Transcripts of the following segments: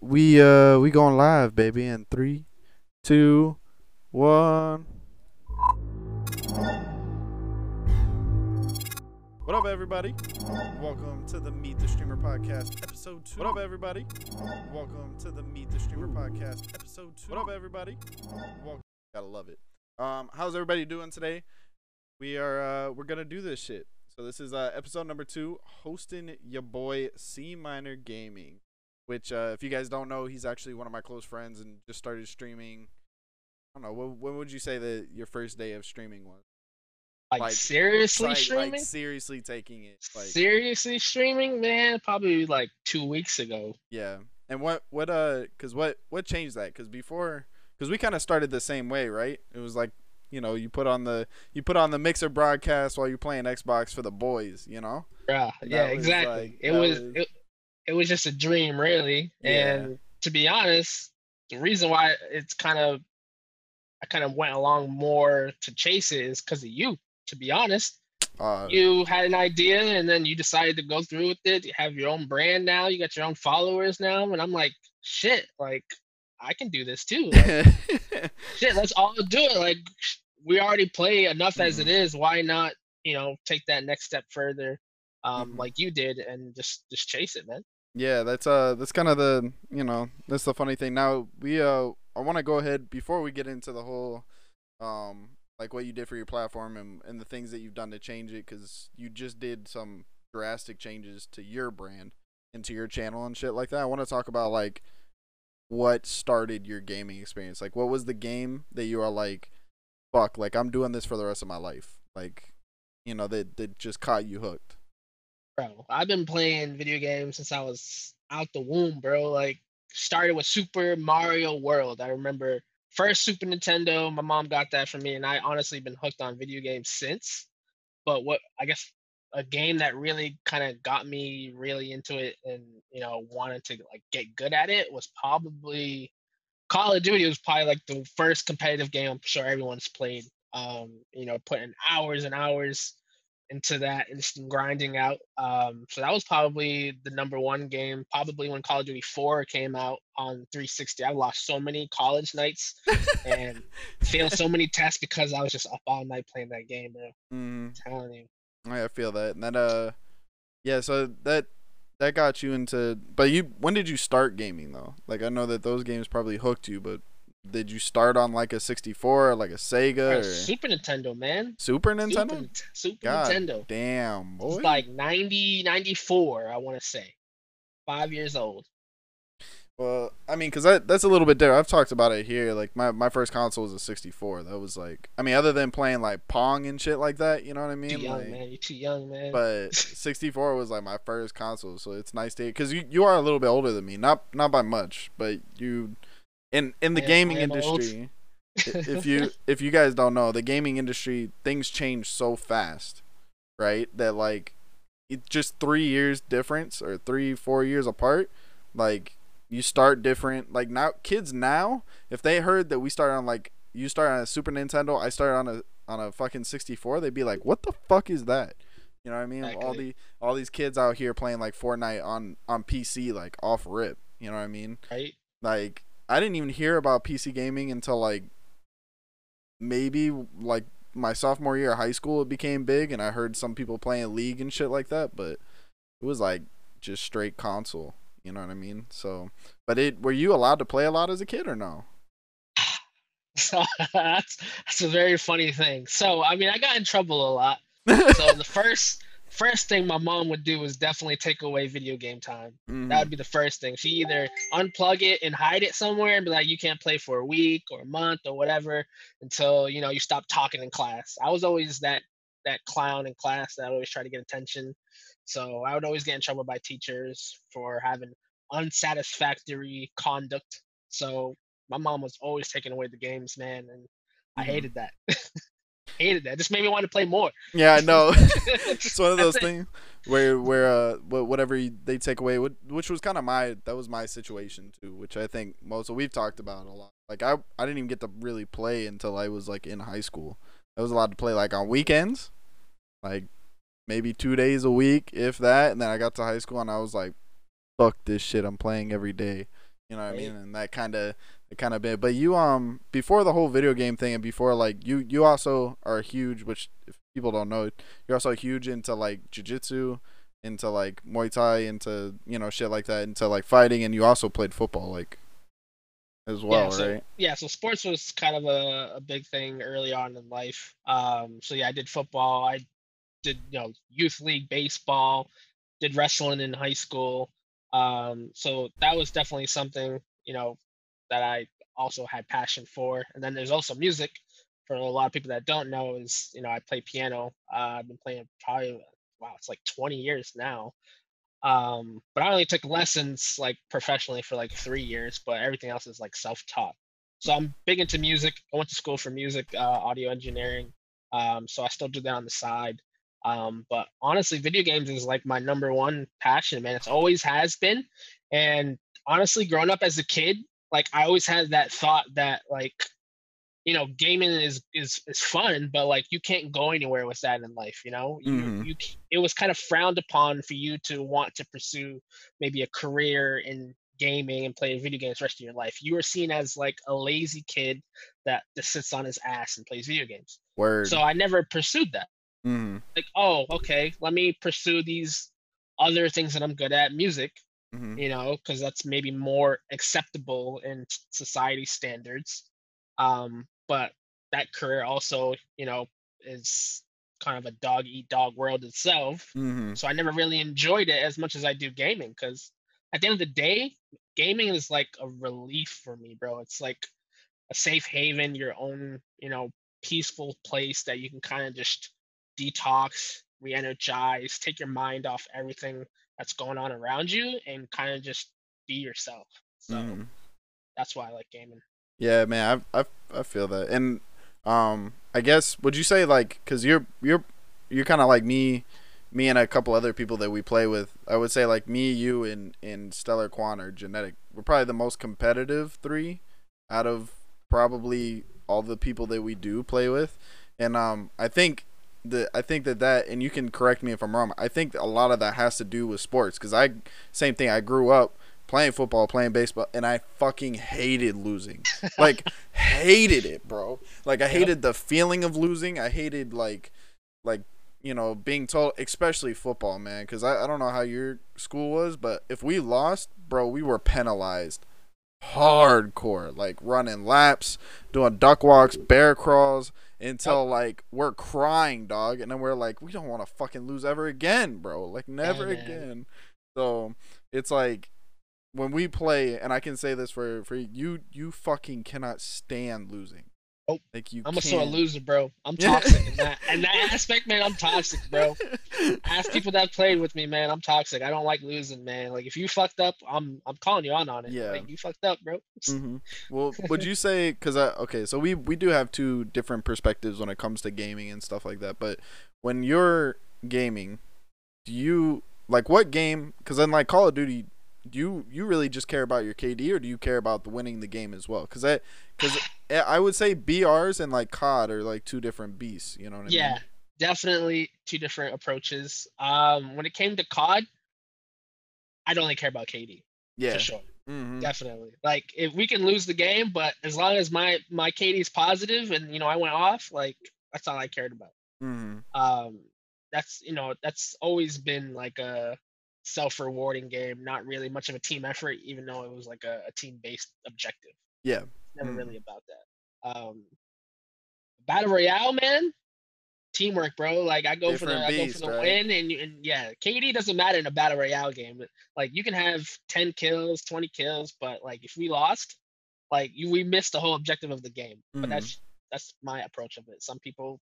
we uh we going live, baby, in three, two, one. What up, everybody? Welcome to the Meet the Streamer podcast, episode two. What up, everybody? Welcome to the Meet the Streamer podcast, episode two. What up, everybody? Welcome. Gotta love it. Um, how's everybody doing today? We are uh we're gonna do this shit. So this is uh episode number two, hosting your boy C Minor Gaming which uh, if you guys don't know, he's actually one of my close friends and just started streaming. I don't know. What, what would you say that your first day of streaming was? Like, Like, seriously Like- streaming? Like seriously taking it. Like seriously streaming, man. Probably like two weeks ago. yeah. And what what uh? Cause what what changed that? Cause before, cause we kind of started the same way, right? It was like you know you put on the you put on the mixer broadcast while you're playing Xbox for the boys, you know. Yeah, yeah, exactly. like- it was, was- it, it was just a dream, really. Yeah. And to be honest, the reason why it's kind of I kind of went along more to chase it is because of you. To be honest, Uh, you had an idea and then you decided to go through with it. You have your own brand now. You got your own followers now, and I'm like, shit, like I can do this too. Like, shit, let's all do it. Like we already play enough as Mm-hmm. it is. Why not, you know, take that next step further, um, Mhm. like you did, and just just chase it, man. Yeah, that's uh that's kind of the you know that's the funny thing. Now we uh I want to go ahead before we get into the whole um like what you did for your platform and and the things that you've done to change it because you just did some drastic changes to your brand and to your channel and shit like that. I want to talk about like what started your gaming experience. Like what was the game that you are like fuck like I'm doing this for the rest of my life. Like you know that that just caught you hooked. Bro, I've been playing video games since I was out the womb, bro. Like started with Super Mario World. I remember first Super Nintendo. My mom got that for me, and I honestly been hooked on video games since. But what I guess a game that really kind of got me really into it and you know wanted to like get good at it was probably Call of Duty was probably like the first competitive game I'm sure everyone's played. Um, you know, putting hours and hours into that and grinding out. Um, so that was probably the number one game. Probably when Call of Duty 4 came out on 360. I lost so many college nights and failed so many tests because I was just up all night playing that game, bro. Mm. I'm telling you. I feel that. And that uh yeah, so that that got you into but you when did you start gaming though? Like I know that those games probably hooked you, but did you start on like a 64 or like a Sega Super Nintendo, man. Super Super, Nintendo? Nint- Super God Nintendo. damn, boy. It's like 90, 94, I want to say. Five years old. well, I mean cuz that that's a little bit different. I've talked about it here. Like my my first console was a 64. That was like I mean other than playing like Pong and shit like that, you know what I mean? Too young, Like man. You're too young, man. but 64 was like my first console so it's nice to because you, you are a little bit older than me not not by much but you in in the I gaming industry if you if you guys don't know the gaming industry things change so fast right? That like it just three years difference or three four years apart like you start different like now kids now if they heard that we started on like you started on a super nintendo i started on a on a fucking 64 they'd be like what the fuck is that? You know what i mean? All the all these kids out here playing like fortnite on on pc like off rip you know what i mean? Right? like I didn't even hear about PC gaming until like maybe like my sophomore year of high school it became big and I heard some people playing League and shit like that, but it was like just straight console, you know what I mean? So, but it were you allowed to play a lot as a kid or no? So that's that's a very funny thing. So I mean, I got in trouble a lot. So the first first thing my mom would do was definitely take away video game time. Mhm. That would be the first thing. She either unplug it and hide it somewhere and be like, you can't play for a week or a month or whatever until you know you stop talking in class. I was always that that clown in class that always tried to get attention. So I would always get in trouble by teachers for having unsatisfactory conduct. So my mom was always taking away the games, man, and I Mhm. hated that. hated that. Just made me want to play more. yeah, I know. it's one of those things where where uh whatever they take away, which was kind of my that was my situation too, which I think most of we've talked about a lot. Like I I didn't even get to really play until I was like in high school. I was allowed to play like on weekends, like maybe two days a week, if that. And then I got to high school and I was like, fuck this shit. I'm playing every day. You know what I mean? And that kind of it kind of bit. But you um before the whole video game thing and before like you you also are huge, which if people don't know, you're also huge into like jujitsu, into like Muay Thai, into you know shit like that, into like fighting, and you also played football like as well, so, right? Yeah, so sports was kind of a, a big thing early on in life. Um, so yeah, I did football. I did you know youth league baseball, did wrestling in high school. Um, so that was definitely something you know that I also had passion for. And then there's also music. For a lot of people that don't know, is you know I play piano. Uh, I've been playing probably wow, it's like 20 years now. Um, but I only took lessons like professionally for like three years, but everything else is like self-taught. So I'm big into music. I went to school for music, uh, audio engineering. Um, so I still do that on the side. Um, but honestly, video games is like my number one passion, man. It's always has been. And honestly, growing up as a kid, like I always had that thought that like, you know, gaming is is is fun, but like you can't go anywhere with that in life. You know, you Mhm. you c- it was kind of frowned upon for you to want to pursue maybe a career in gaming and playing video games the rest of your life. You were seen as like a lazy kid that just sits on his ass and plays video games. Word. So I never pursued that. mm-hmm. Like, oh, okay, let me pursue these other things that I'm good at, music, Mm-hmm. you know, because that's maybe more acceptable in society standards. Um, but that career also, you know, is kind of a dog eat dog world itself. Mm-hmm. So I never really enjoyed it as much as I do gaming because at the end of the day, gaming is like a relief for me, bro. It's like a safe haven, your own, you know, peaceful place that you can kind of just detox, re-energize, take your mind off everything that's going on around you and kind of just be yourself. So Mm-hmm. that's why I like gaming. Yeah, man, I I I feel that, and um, I guess would you say like, cause you're you're you're kind of like me, me and a couple other people that we play with. I would say like me, you, and and Stellar Quan or Genetic. We're probably the most competitive three out of probably all the people that we do play with, and um, I think the I think that that and you can correct me if I'm wrong. I think a lot of that has to do with sports, cause I same thing. I grew up playing football, playing baseball, and I fucking hated losing. Like hated it, bro. Like I Yep. hated the feeling of losing. I hated like like you know being told, especially football, man. Because I I don't know how your school was, but if we lost, bro, we were penalized hardcore. Like running laps, doing duck walks, bear crawls. Until like we're crying, dog, and then we're like, we don't want to fucking lose ever again, bro. Like never again. So it's like when we play, and I can say this for for you, you fucking cannot stand losing. Nope. Like you. I'm a sore loser, bro. I'm toxic in that in that aspect, man. I'm toxic, bro. Ask people that played with me, man. I'm toxic. I don't like losing, man. Like if you fucked up, I'm I'm calling you on on it. Yeah. Like you fucked up, bro. hmm Well, would you say because I okay, so we we do have two different perspectives when it comes to gaming and stuff like that. But when you're gaming, do you like what game? Because then like Call of Duty, you you really just care about your KD or do you care about the winning the game as well? Because I because I would say BRs and like COD are like two different beasts. You know what I Yeah, mean? Yeah, definitely two different approaches. Um, when it came to COD, I'd only care about KD Yeah. for sure. Mm-hmm. Definitely. Like if we can lose the game, but as long as my my KD is positive and you know I went off, like that's all I cared about. Mm-hmm. Um, that's you know that's always been like a self-rewarding game, not really much of a team effort, even though it was like a, a team-based objective. Yeah. Never Mm. really about that. Um, battle royale, man, teamwork, bro. Like I go for Different the I go for the right? win, and, and yeah, KD doesn't matter in a battle royale game. Like you can have ten kills, twenty kills, but like if we lost, like you, we missed the whole objective of the game. Mhm. But that's that's my approach of it. Some people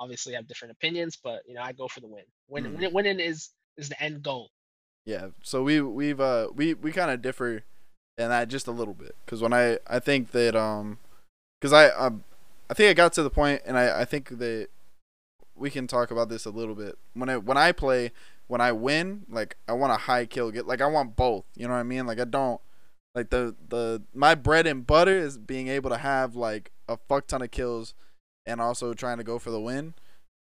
obviously have different opinions, but you know I go for the win. Win, Mhm. win winning is is the end goal. Yeah. So we we've uh we we kind of differ in that just a little bit because when I I think that um because I um I think I got to the point and I I think that we can talk about this a little bit when I when I play when I win like I want a high kill get like I want both you know what I mean like I don't like the the my bread and butter is being able to have like a fuck ton of kills and also trying to go for the win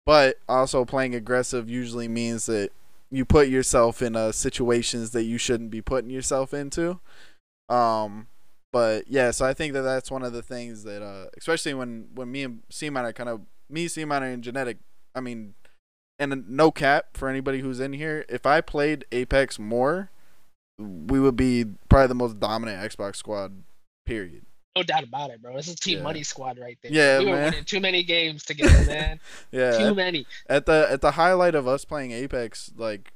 but also playing aggressive usually means that you put yourself in uh, situations that you shouldn't be putting yourself into. Um, but yeah, so I think that that's one of the things that, uh, especially when when me and Seaman are kind of me, Seaman and Genetic. I mean, and no cap for anybody who's in here. If I played Apex more, we would be probably the most dominant Xbox squad. Period. No doubt about it, bro. This is Team Yeah. Money Squad right there. Yeah, we were man. winning too many games together, man. Yeah. too at- many. at the at the highlight of us playing Apex, like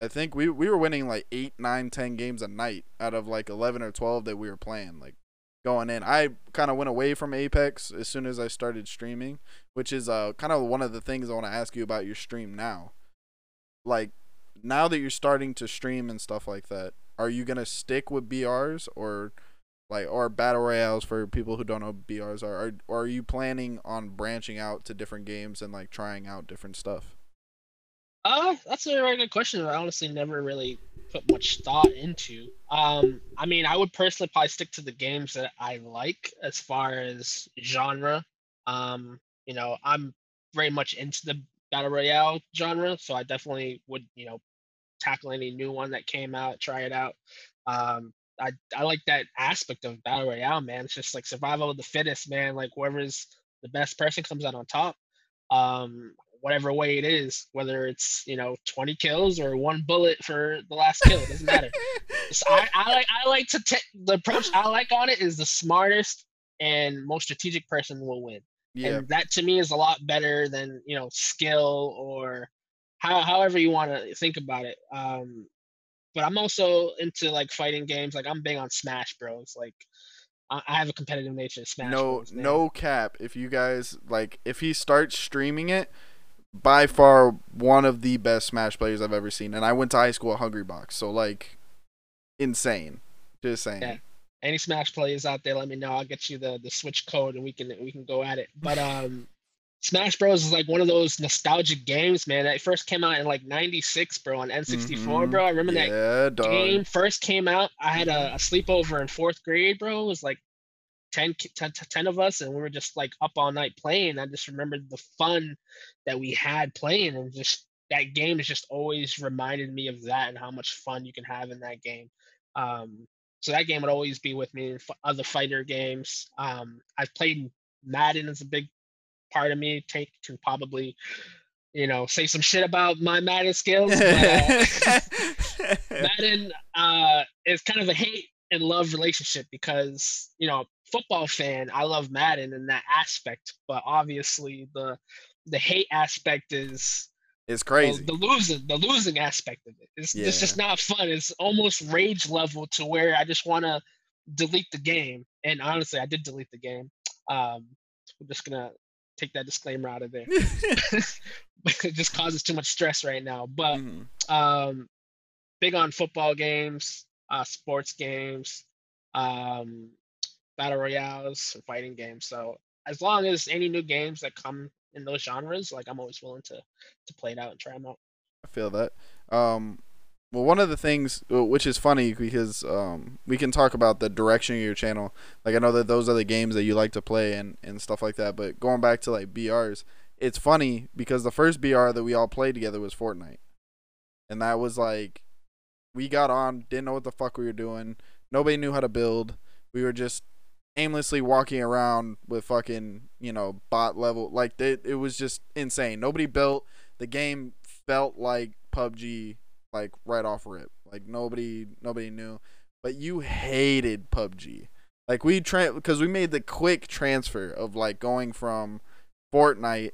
I think we we were winning like eight, nine, ten games a night out of like eleven or twelve that we were playing. Like going in, I kind of went away from Apex as soon as I started streaming, which is uh kind of one of the things I want to ask you about your stream now. Like now that you're starting to stream and stuff like that, are you gonna stick with BRs or? Like or battle royales for people who don't know BRs are, are or are you planning on branching out to different games and like trying out different stuff? Uh, that's a very good question. I honestly never really put much thought into. Um, I mean, I would personally probably stick to the games that I like as far as genre. Um, you know, I'm very much into the battle royale genre, so I definitely would, you know, tackle any new one that came out, try it out. Um, I I like that aspect of battle royale, man. It's just like survival of the fittest, man. Like whoever's the best person comes out on top. Um, whatever way it is, whether it's you know 20 kills or one bullet for the last kill, it doesn't matter. So I, I like I like to take the approach I like on it is the smartest and most strategic person will win. Yeah, And that to me is a lot better than you know skill or how however you want to think about it. Um, but I'm also into like fighting games. Like I'm big on Smash Bros. Like I, I have a competitive nature. in Smash no Bros. no cap. If you guys like, if he starts streaming it, by far one of the best Smash players I've ever seen. And I went to high school at Hungrybox, so like, insane. Just saying. Yeah. any Smash players out there, let me know. I'll get you the the Switch code and we can we can go at it. But um, Smash Bros is like one of those nostalgic games, man. That first came out in like '96, bro, on N64, Mhm. bro. I remember that dog. game first came out. I had a, a sleepover in fourth grade, bro. It was like 10, 10, 10 of us, and we were just like up all night playing. I just remembered the fun that we had playing, and just that game has just always reminded me of that and how much fun you can have in that game. Um, so that game would always be with me. Other fighter games. Um, I've played Madden as a big part of me. Take can probably, you know, say some shit about my Madden skills. But, uh, Madden uh, is kind of a hate and love relationship because you know football fan I love Madden in that aspect, but obviously the the hate aspect is it's crazy. the, losing the losing aspect of it. It's, it's just not fun. It's almost rage level to where I just want to delete the game. And honestly, I did delete the game. Um, I'm just gonna take that disclaimer out of there. it just causes too much stress right now. But Mhm. um, big on football games, uh, sports games, um, battle royales, fighting games. So as long as any new games that come in those genres, like I'm always willing to to play it out and try them out. I feel that. Um, well, one of the things uh, which is funny because um, we can talk about the direction of your channel. Like I know that those are the games that you like to play and and stuff like that. But going back to like BRs, it's funny because the first BR that we all played together was Fortnite, and that was like we got on, didn't know what the fuck we were doing. Nobody knew how to build. We were just aimlessly walking around with fucking you know bot level like it, it was just insane nobody built the game felt like PUBG like right off rip. Like nobody nobody knew. But you hated PUBG. Like we tra- because we made the quick transfer of like going from Fortnite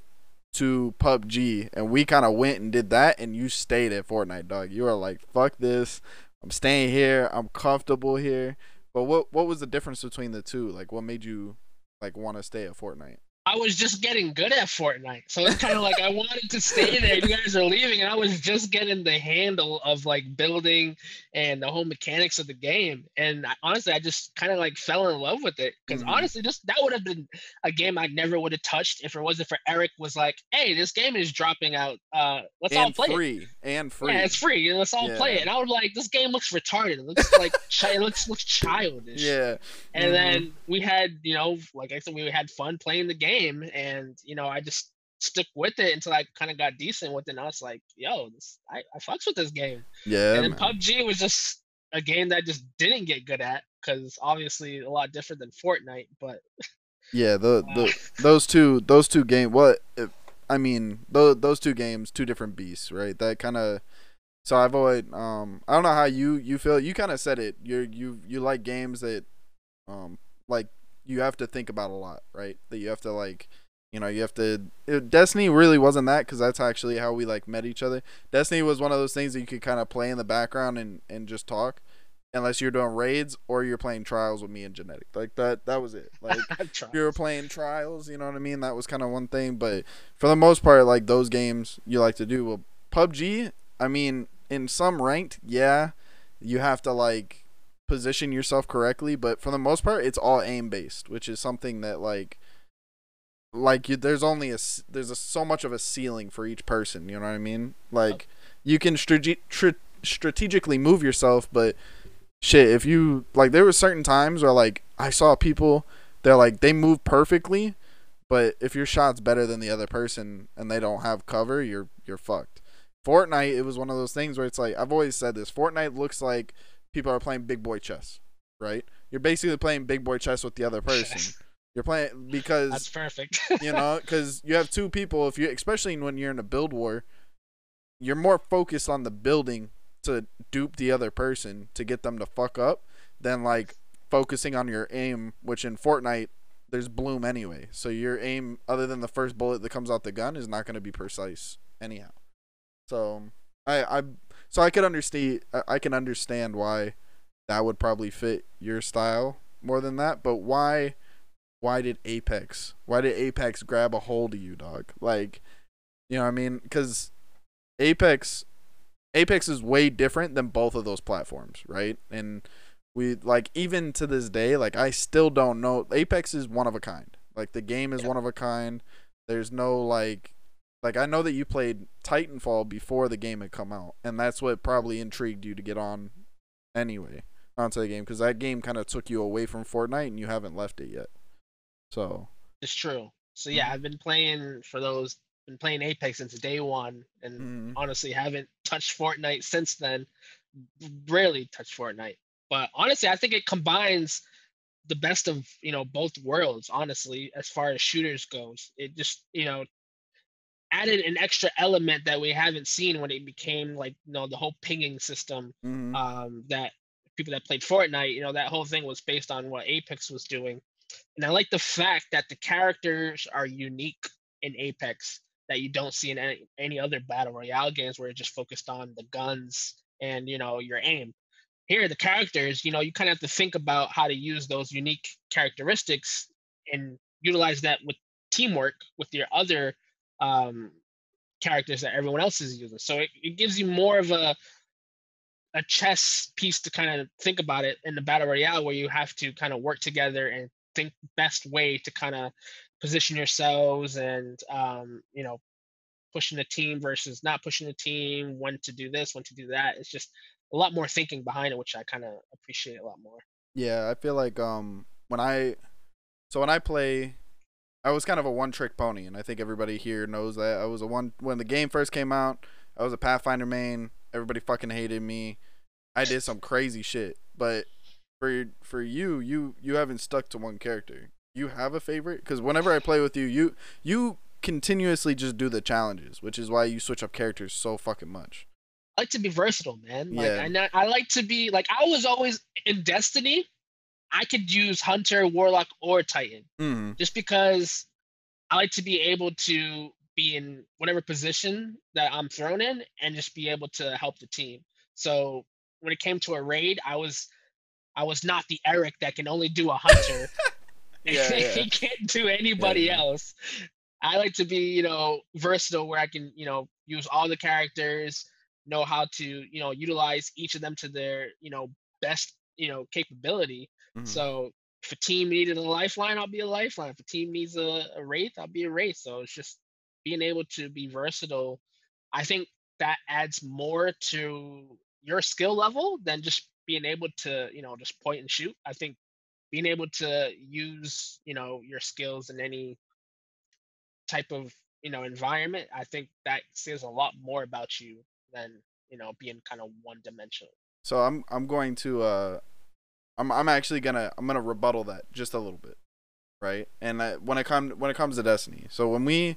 to PUBG and we kind of went and did that and you stayed at Fortnite, dog. You were like, "Fuck this. I'm staying here. I'm comfortable here." But what what was the difference between the two? Like what made you like want to stay at Fortnite? I was just getting good at Fortnite. So it's kind of like I wanted to stay there. You guys are leaving, and I was just getting the handle of like building and the whole mechanics of the game. And I, honestly, I just kind of like fell in love with it because Mhm. honestly, just that would have been a game I never would have touched if it wasn't for Eric. Was like, hey, this game is dropping out. Uh, let's all and play it. free. And free. Yeah, it's free. Let's all play it. And I was like, this game looks retarded. It looks like chi- it looks looks childish. yeah. And Mhm. then we had, you know, like I said, we had fun playing the game, and you know, I just stuck with it until I kind of got decent with it. And I was like, yo, this, I, I fucks with this game. Yeah. and then man. PUBG was just a game that I just didn't get good at because obviously a lot different than Fortnite. But Yeah, the the those two those two game what I mean those those two games two different beasts right that kind of so I've always um I don't know how you you feel you kind of said it you you you like games that um like you have to think about a lot right? That you have to like you know you have to it, Destiny really wasn't that because that's actually how we like met each other. Destiny was one of those things that you could kind of play in the background and and just talk unless you're doing raids or you're playing trials with me and genetic. Like that that was it. Like you were playing trials you know what i mean? That was kind of one thing but for the most part like those games you like to do well pubg i mean in some ranked yeah you have to like position yourself correctly but for the most part it's all aim based which is something that like like you, there's only a there's a, so much of a ceiling for each person you know what i mean like you can strate- tra- strategically move yourself but shit, if you like, there were certain times where like I saw people, they're like they move perfectly, but if your shot's better than the other person and they don't have cover, you're you're fucked. Fortnite, it was one of those things where it's like I've always said this. Fortnite looks like people are playing big boy chess, right? You're basically playing big boy chess with the other person. You're playing because that's perfect. you know, because you have two people. If you, especially when you're in a build war, you're more focused on the building to dupe the other person to get them to fuck up than like focusing on your aim, which in Fortnite there's bloom anyway. So your aim, other than the first bullet that comes out the gun, is not going to be precise anyhow. So I I so I could understand uh, I can understand why that would probably fit your style more than that. But why why did Apex why did Apex grab a hold of you, dog? Like you know what I mean? Because Apex Apex is way different than both of those platforms, right? And we like even to this day, like I still don't know. Apex is one of a kind. Like the game is yeah. one of a kind. There's no like like I know that you played Titanfall before the game had come out, and that's what probably intrigued you to get on anyway onto the game because that game kind of took you away from Fortnite and you haven't left it yet. So it's true. So yeah, I've been playing for those been playing Apex since day one, and mm. honestly haven't touched Fortnite since then. Rarely touched Fortnite, but honestly, I think it combines the best of you know both worlds. Honestly, as far as shooters goes, it just you know added an extra element that we haven't seen when it became like you know the whole pinging system mm. um, that people that played Fortnite, you know, that whole thing was based on what Apex was doing. And I like the fact that the characters are unique in Apex that you don't see in any, any other battle royale games where it's just focused on the guns and you know your aim here the characters you know you kind of have to think about how to use those unique characteristics and utilize that with teamwork with your other um, characters that everyone else is using. So it, it gives you more of a a chess piece to kind of think about it in the battle royale where you have to kind of work together and think best way to kind of position yourselves and um, you know pushing the team versus not pushing the team when to do this when to do that. It's just a lot more thinking behind it which i kind of appreciate a lot more. Yeah i feel like um when i so when i play i was kind of a one trick pony and i think everybody here knows that i was a one when the game first came out i was a pathfinder main everybody fucking hated me i did some crazy shit but for for you you you haven't stuck to one character you have a favorite? Because whenever I play with you, you you continuously just do the challenges, which is why you switch up characters so fucking much. I like to be versatile, man. Like, yeah. I, I like to be like I was always in Destiny. I could use Hunter, Warlock, or Titan, mm-hmm. just because I like to be able to be in whatever position that I'm thrown in and just be able to help the team. So when it came to a raid, I was I was not the Eric that can only do a hunter yeah, yeah. he can't do anybody yeah, else. I like to be, you know, versatile where I can, you know, use all the characters, know how to, you know, utilize each of them to their, you know, best, you know, capability. Mm-hmm. So if a team needed a lifeline, I'll be a lifeline. If a team needs a, a wraith, I'll be a wraith. So it's just being able to be versatile. I think that adds more to your skill level than just being able to, you know, just point and shoot. I think being able to use you know your skills in any type of you know environment i think that says a lot more about you than you know being kind of one dimensional So I'm I'm going to uh I'm I'm actually gonna I'm gonna rebuttal that just a little bit, right? And I, when it come when it comes to Destiny, so when we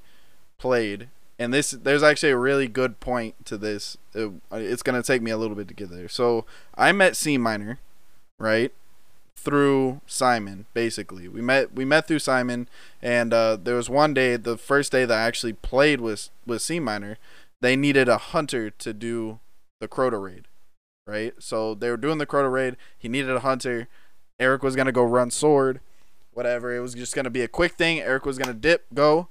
played, and this there's actually a really good point to this. It, it's gonna take me a little bit to get there. So I met C Minor, right? Through Simon, basically. We met we met through Simon, and uh, there was one day, the first day that I actually played with with C minor, they needed a hunter to do the Crota raid right? So they were doing the Crota raid. He needed a hunter. Eric was gonna go run sword, whatever. It was just gonna be a quick thing. Eric was gonna dip, go.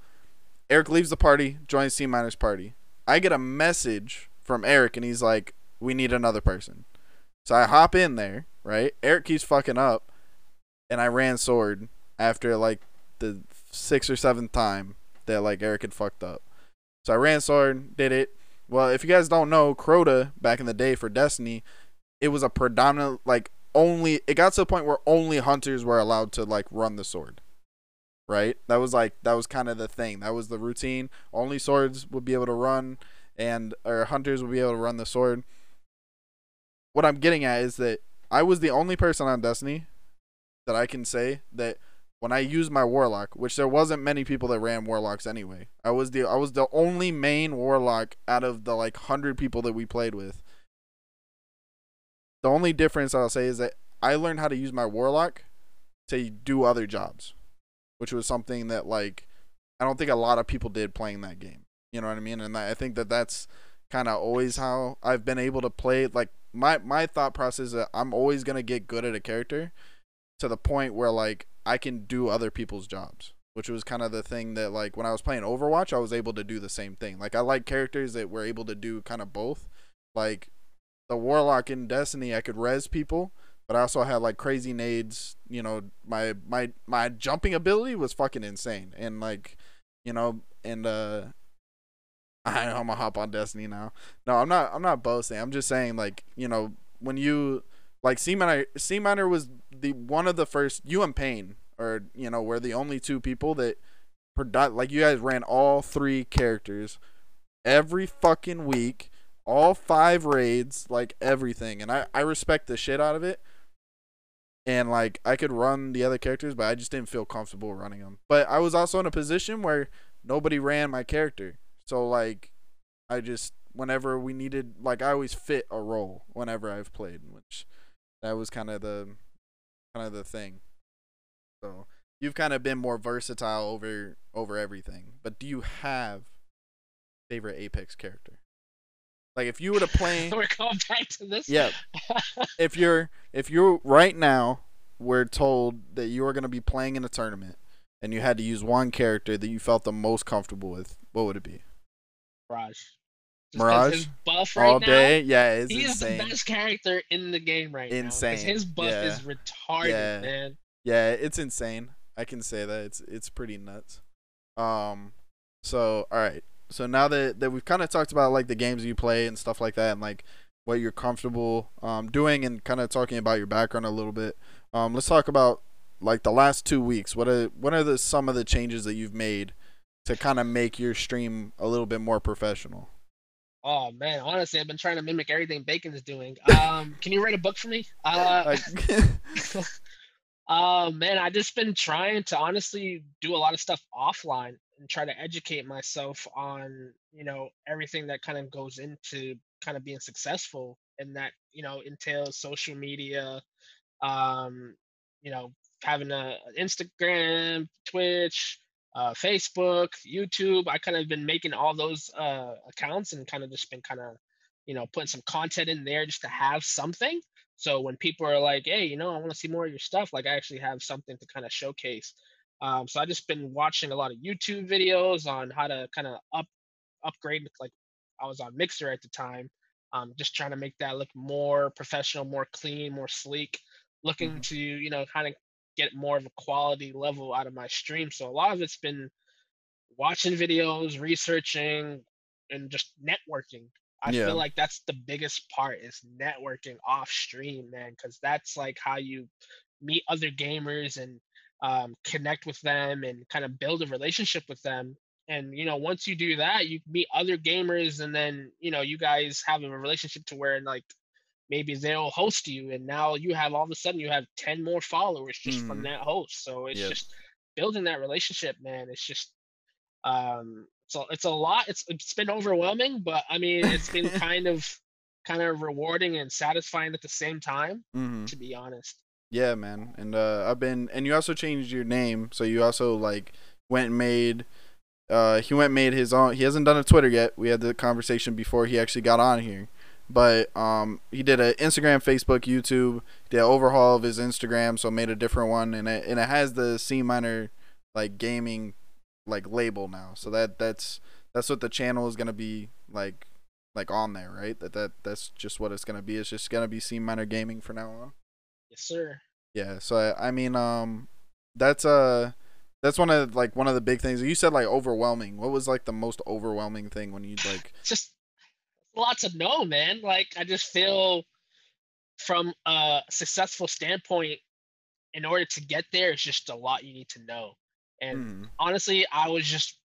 Eric leaves the party, joins C Minor's party. I get a message from Eric, and he's like, "We need another person." So I hop in there, right? Eric keeps fucking up, and I ran sword after like the sixth or seventh time that like Eric had fucked up. So I ran sword, did it, well, if you guys don't know, Crota back in the day for Destiny, it was a predominant like only it got to the point where only hunters were allowed to like run the sword. Right? That was like that was kind of the thing. That was the routine. Only swords would be able to run and or hunters would be able to run the sword. What I'm getting at is that I was the only person on Destiny that I can say that when I used my warlock, which there wasn't many people that ran warlocks anyway. I was the I was the only main warlock out of the like hundred people that we played with. The only difference I'll say is that I learned how to use my warlock to do other jobs, which was something that like I don't think a lot of people did playing that game. You know what I mean? And I think that that's kind of always how I've been able to play. Like my my thought process is that I'm always gonna get good at a character to the point where like I can do other people's jobs, which was kind of the thing that like when I was playing Overwatch, I was able to do the same thing. Like I like characters that were able to do kind of both. Like the Warlock in Destiny, I could res people, but I also had like crazy nades. You know, my my my jumping ability was fucking insane, and like, you know, and uh, I'm gonna hop on Destiny now. No, I'm not. I'm not boasting. I'm just saying, like, you know, when you like C minor, C Minor was the one of the first. You and Payne, or you know, were the only two people that, like, you guys ran all three characters every fucking week, all five raids, like everything, and I I respect the shit out of it. And like I could run the other characters, but I just didn't feel comfortable running them. But I was also in a position where nobody ran my character, so like I just whenever we needed like I always fit a role whenever I've played, which that was kind of the kind of the thing. So you've kind of been more versatile over over everything. But do you have favorite Apex character? Like if you were to play, we're going back to this. Yeah. if you're if you're right now, we're told that you are going to be playing in a tournament, and you had to use one character that you felt the most comfortable with. What would it be? Mirage. Mirage buff right all now, day. Yeah, it's he insane. is the best character in the game right insane. now. His buff yeah. is retarded, yeah. man. Yeah, it's insane. I can say that it's it's pretty nuts. Um, so all right. So now that that we've kind of talked about like the games you play and stuff like that, and like what you're comfortable um doing, and kind of talking about your background a little bit. Um, let's talk about like the last two weeks. What are what are the some of the changes that you've made to kind of make your stream a little bit more professional? Oh man, honestly, I've been trying to mimic everything Bacon is doing. Um, can you write a book for me? Uh, uh, man, I just been trying to honestly do a lot of stuff offline and try to educate myself on you know everything that kind of goes into kind of being successful, and that you know entails social media, um, you know, having a Instagram, Twitch, uh, Facebook, YouTube. I kind of been making all those uh, accounts and kind of just been kind of, you know, putting some content in there just to have something. So when people are like, hey, you know, I want to see more of your stuff, like I actually have something to kind of showcase. Um, so I just been watching a lot of YouTube videos on how to kind of up upgrade. Like I was on Mixer at the time, um, just trying to make that look more professional, more clean, more sleek. Looking mm-hmm. to you know kind of get more of a quality level out of my stream. So a lot of it's been watching videos, researching, and just networking. I yeah. feel like that's the biggest part is networking off stream, man, because that's like how you meet other gamers and um, connect with them and kind of build a relationship with them. And you know, once you do that, you meet other gamers, and then you know, you guys have a relationship to where like maybe they'll host you and now you have all of a sudden you have 10 more followers just from Mhm. that host so it's Yep. just building that relationship man it's just um so it's a lot it's it's been overwhelming but i mean it's been kind of kind of rewarding and satisfying at the same time hmm to be honest Yeah, man. And uh, I've been, and you also changed your name, so you also like went and made. Uh, he went and made his own. He hasn't done a Twitter yet. We had the conversation before he actually got on here, but um, he did a Instagram, Facebook, YouTube. Did an overhaul of his Instagram, so made a different one, and it and it has the C minor like gaming like label now. So that that's that's what the channel is gonna be like like on there, right? That that that's just what it's gonna be. It's just gonna be C minor gaming for now on. yes sir Yeah, so I, I mean, um, that's uh, that's one of like one of the big things. You said like overwhelming. What was like the most overwhelming thing when you like? just a lot to know, man. Like I just feel from a successful standpoint, in order to get there, it's just a lot you need to know. And Mm, honestly, I was just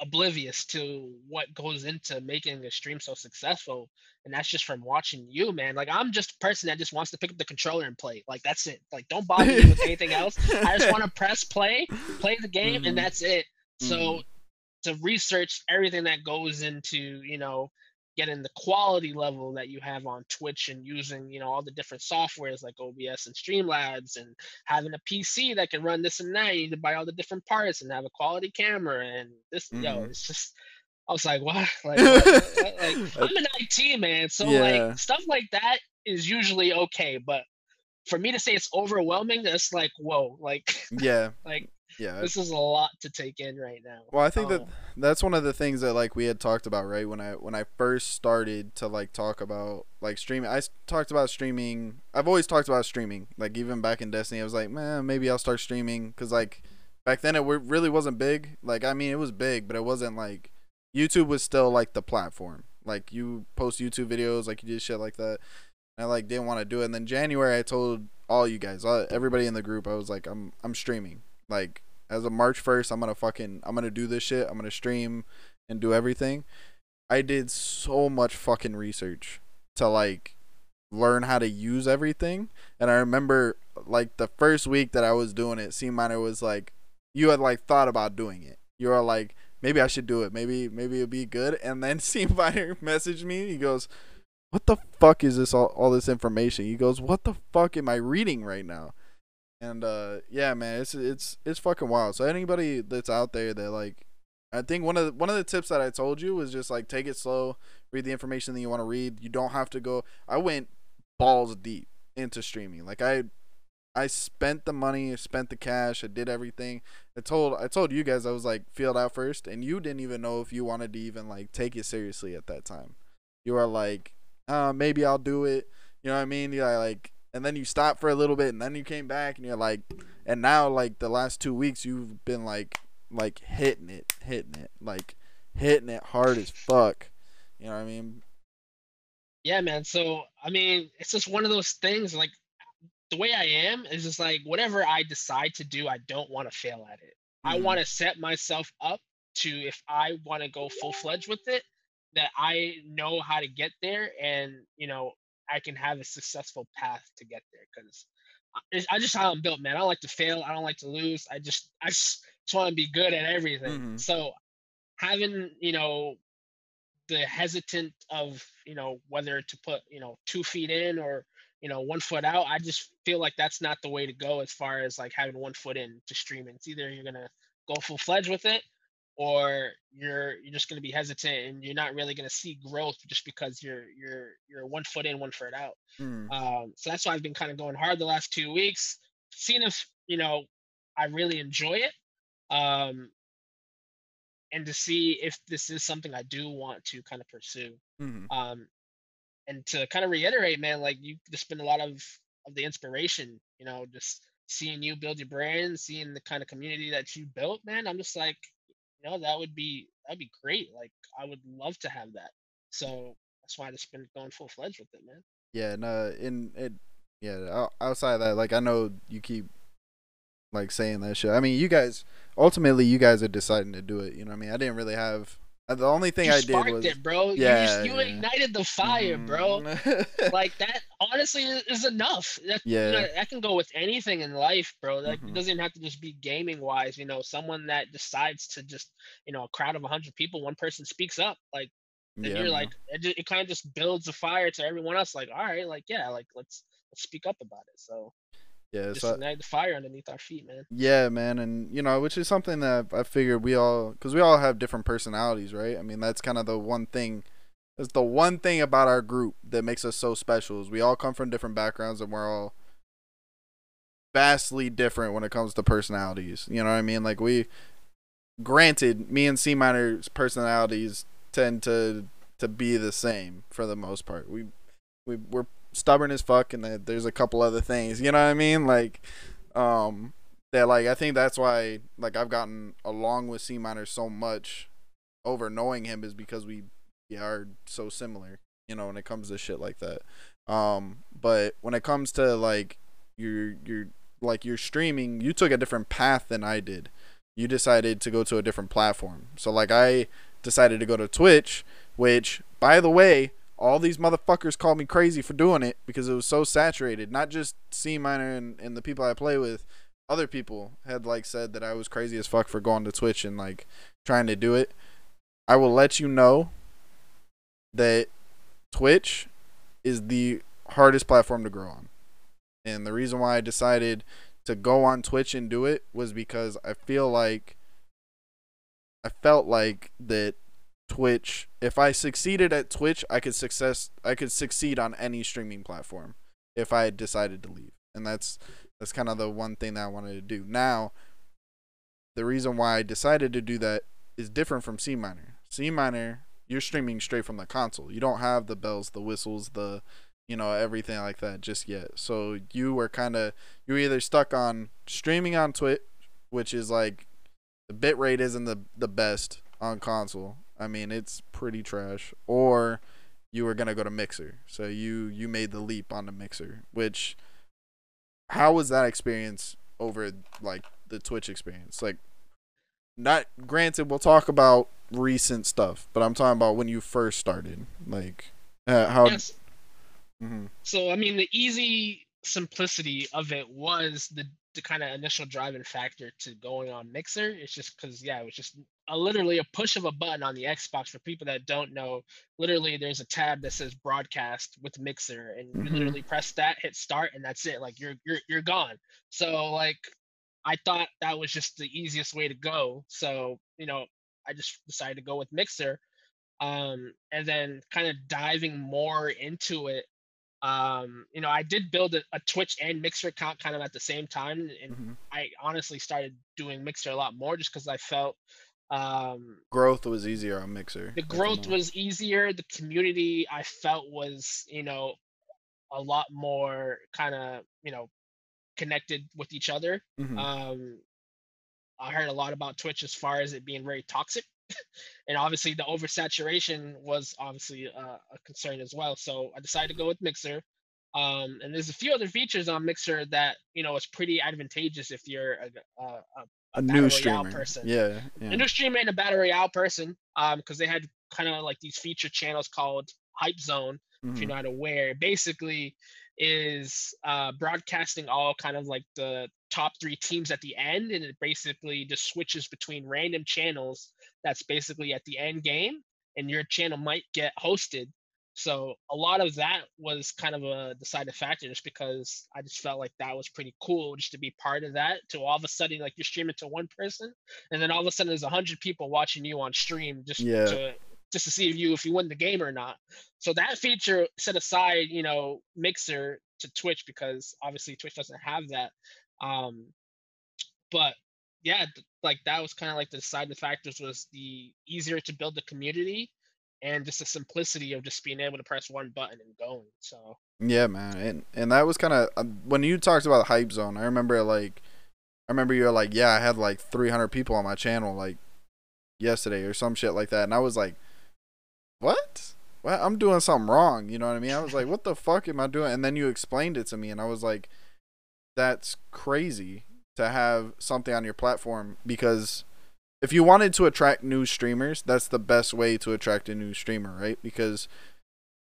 oblivious to what goes into making a stream so successful. And that's just from watching you, man. Like I'm just a person that just wants to pick up the controller and play. Like that's it. Like don't bother me with anything else. I just want to press play, play the game, Mhm. and that's it. So Mhm. to research everything that goes into, you know, getting the quality level that you have on Twitch and using, you know, all the different softwares like OBS and Streamlabs and having a PC that can run this and that. You need to buy all the different parts and have a quality camera and this, yo, Mhm. it's just I was like, what? Like, what- what- like I'm an IT man, so Yeah. like stuff like that is usually okay, but for me to say it's overwhelming, it's like, whoa, like yeah, like yeah. this is a lot to take in right now. Well, I think that Oh. that's one of the things that like we had talked about, right? When I when I first started to like talk about like streaming, i talked about streaming. I've always talked about streaming. Like even back in Destiny, I was like, man, maybe I'll start streaming because like back then it really wasn't big. Like I mean, it was big, but it wasn't like YouTube was still like the platform. Like you post YouTube videos, like you did shit like that. And I like didn't want to do it. And then January, I told all you guys, all, everybody in the group, I was like, I'm I'm streaming. Like as of March first, I'm gonna fucking I'm gonna do this shit. I'm gonna stream and do everything. I did so much fucking research to like learn how to use everything. And I remember like the first week that I was doing it, C minor was like, you had like thought about doing it. You were like, maybe I should do it. Maybe maybe it'd be good. And then C minor messaged me. He goes, what the fuck is this all, all this information? He goes, what the fuck am I reading right now? And uh yeah, man, it's it's it's fucking wild. So anybody that's out there that like I think one of the, one of the tips that I told you was just like take it slow, read the information that you want to read. You don't have to go I went balls deep into streaming. Like I I spent the money, spent the cash, I did everything. I told I told you guys I was like field out first and you didn't even know if you wanted to even like take it seriously at that time. You were like, uh maybe I'll do it. You know what I mean? You're like and then you stopped for a little bit and then you came back and you're like and now like the last two weeks you've been like like hitting it hitting it like hitting it hard as fuck you know what i mean Yeah, man. So I mean, it's just one of those things. Like the way I am is just like whatever I decide to do, I don't want to fail at it. I Mhm. want to set myself up to if I want to go full fledged with it, that I know how to get there, and you know I can have a successful path to get there. Because I just how I'm built, man. I don't like to fail. I don't like to lose. I just I just, just want to be good at everything. Mhm. So having you know the hesitant of you know whether to put you know two feet in or you know one foot out i just feel like that's not the way to go as far as like having one foot in to streaming it's either you're gonna go full fledged with it or you're you're just gonna be hesitant and you're not really gonna see growth just because you're you're you're one foot in one foot out Mm. um, so that's why I've been kind of going hard the last two weeks, seeing if you know I really enjoy it, um, and to see if this is something I do want to kind of pursue. Mhm. Um, and to kind of reiterate, man, like you just been a lot of of the inspiration, you know, just seeing you build your brand, seeing the kind of community that you built, man. I'm just like, you know, that would be that'd be great. Like I would love to have that. So that's why I just been going full fledged with it, man. yeah no in it yeah outside that like i know you keep like saying that shit i mean you guys ultimately you guys are deciding to do it you know what i mean i didn't really have The only thing you I did was it, bro. Yeah, you, you yeah. ignited the fire, bro. Mhm. Like that, honestly, is enough. That, you Yeah. know, that can go with anything in life, bro. Like Mhm. it doesn't have to just be gaming wise. You know, someone that decides to just, you know, a crowd of hundred people, one person speaks up, like then Yeah, you're man. like, it, ju- it kind of just builds a fire to everyone else. Like, all right, like yeah, like let's let's speak up about it. So yeah, just so ignite the fire underneath our feet, man. Yeah, man, and you know, which is something that I figured we all, because we all have different personalities, right? I mean, that's kind of the one thing. That's the one thing about our group that makes us so special is we all come from different backgrounds and we're all vastly different when it comes to personalities. You know what I mean? Like we, granted, me and C minor's personalities tend to to be the same for the most part. We we we're stubborn as fuck, and then there's a couple other things. You know what I mean? Like, um, that like I think that's why like I've gotten along with C minor so much over knowing him is because we, we are so similar. You know, when it comes to shit like that. Um, but when it comes to like your your like your streaming, you took a different path than I did. You decided to go to a different platform. So like I decided to go to Twitch, which by the way, all these motherfuckers called me crazy for doing it because it was so saturated. Not just C minor and, and the people I play with, other people had like said that I was crazy as fuck for going to Twitch and like trying to do it. I will let you know that Twitch is the hardest platform to grow on. And the reason why I decided to go on Twitch and do it was because I feel like I felt like that Twitch if I succeeded at Twitch, I could success I could succeed on any streaming platform if I decided to leave. And that's that's kind of the one thing that I wanted to do. Now, the reason why I decided to do that is different from C minor. C minor, you're streaming straight from the console. You don't have the bells, the whistles, the you know everything like that just yet. So you were kind of you were either stuck on streaming on Twitch, which is like the bit rate isn't the the best on console. I mean, it's pretty trash. Or you were gonna go to Mixer. So you you made the leap on the Mixer, which how was that experience over like the Twitch experience? Like not granted we'll talk about recent stuff, but I'm talking about when you first started. Like uh, how Yes. Mhm. So I mean, the easy simplicity of it was the the kind of initial driving factor to going on Mixer. It's just because yeah, it was just a, literally a push of a button on the Xbox. For people that don't know, literally there's a tab that says broadcast with Mixer, and you literally press that, hit start, and that's it. Like you're you're you're gone. So like I thought that was just the easiest way to go. So you know I just decided to go with Mixer. Um, and then kind of diving more into it um you know i did build a, a twitch and mixer account kind of at the same time and Mhm. i honestly started doing mixer a lot more just because i felt um growth was easier on Mixer. the growth was easier the community i felt was you know a lot more kind of you know connected with each other Mhm. um i heard a lot about twitch as far as it being very toxic and obviously the oversaturation was obviously a, a concern as well so i decided to go with mixer um and there's a few other features on mixer that you know is pretty advantageous if you're a, a, a a new streamer. person. Yeah, yeah. a new streamer and a battle royale person um because they had kind of like these feature channels called hype zone if Mhm. you're not aware, basically is uh, broadcasting all kind of like the top three teams at the end, and it basically just switches between random channels. That's basically at the end game, and your channel might get hosted. So a lot of that was kind of a decided factor, just because I just felt like that was pretty cool, just to be part of that. To all of a sudden, like you're streaming to one person, and then all of a sudden there's a hundred people watching you on stream just Yeah. to just to see if you if you win the game or not. So that feature set aside, you know, Mixer to Twitch because obviously Twitch doesn't have that. Um, but yeah, like that was kind of like the deciding factors was the easier to build the community and just the simplicity of just being able to press one button and going. So Yeah, man, and and that was kind of uh, when you talked about hype zone. I remember like, I remember you were like, yeah, I had like 300 people on my channel like yesterday or some shit like that, and I was like, what? Well, I'm doing something wrong. You know what I mean? I was like, what the fuck am I doing? And then you explained it to me, and I was like, that's crazy to have something on your platform because if you wanted to attract new streamers, that's the best way to attract a new streamer, right? Because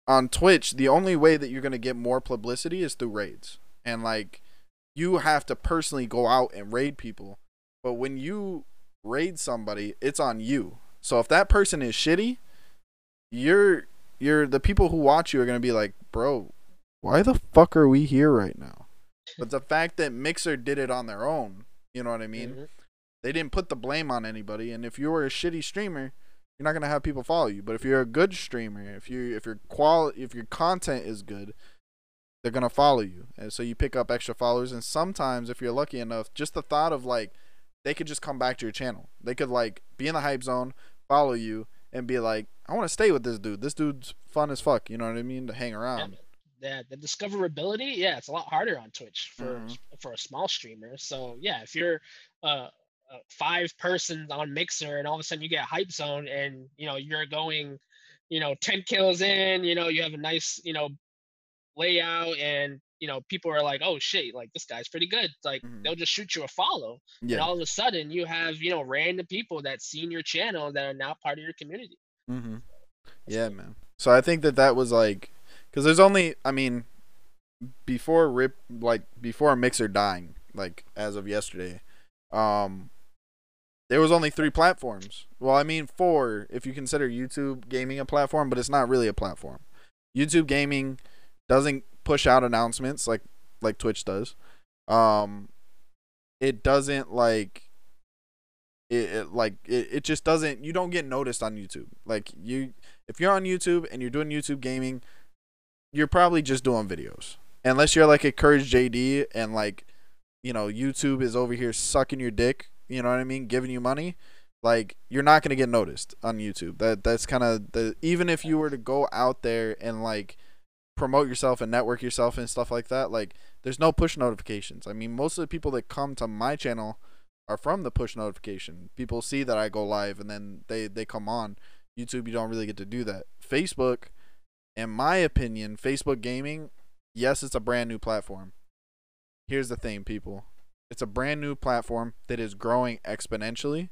on Twitch, the only way that you're gonna get more publicity is through raids, and like you have to personally go out and raid people. But when you raid somebody, it's on you. So if that person is shitty, you're you're the people who watch you are gonna be like, bro, why the fuck are we here right now? But the fact that Mixer did it on their own, you know what I mean? Mhm. They didn't put the blame on anybody. And if you were a shitty streamer, you're not gonna have people follow you. But if you're a good streamer, if you if your qual if your content is good, they're gonna follow you. And so you pick up extra followers. And sometimes, if you're lucky enough, just the thought of like they could just come back to your channel. They could like be in the hype zone, follow you, and be like, I want to stay with this dude. This dude's fun as fuck. You know what I mean? To hang around. Yeah, the discoverability, yeah, it's a lot harder on Twitch for Mhm. for a small streamer. So yeah, if you're uh, uh five persons on Mixer and all of a sudden you get hype zone and you know you're going, you know, ten kills in, you know, you have a nice, you know, layout and you know people are like, oh shit, like this guy's pretty good. Like Mhm. they'll just shoot you a follow, yeah. and all of a sudden you have you know random people that seen your channel that are now part of your community. Mm-hmm. Yeah, man. So I think that that was like, because there's only, I mean, before Rip, like before Mixer dying, like as of yesterday, um, there was only three platforms. Well, I mean four if you consider YouTube gaming a platform, but it's not really a platform. YouTube gaming doesn't push out announcements like like Twitch does. Um, it doesn't like it, it like it, it just doesn't you don't get noticed on YouTube. Like you if you're on YouTube and you're doing YouTube gaming, you're probably just doing videos. Unless you're like a CouRageJD and like you know, YouTube is over here sucking your dick, you know what I mean, giving you money, like you're not to get noticed on YouTube. That that's kind of the even if you were to go out there and like promote yourself and network yourself and stuff like that, like there's no push notifications. I mean, most of the people that come to my channel are from the push notification. People see that I go live and then they they come on. YouTube you don't really get to do that. Facebook, in my opinion, Facebook gaming, yes, it's a brand new platform. Here's the thing, people. It's a brand new platform that is growing exponentially.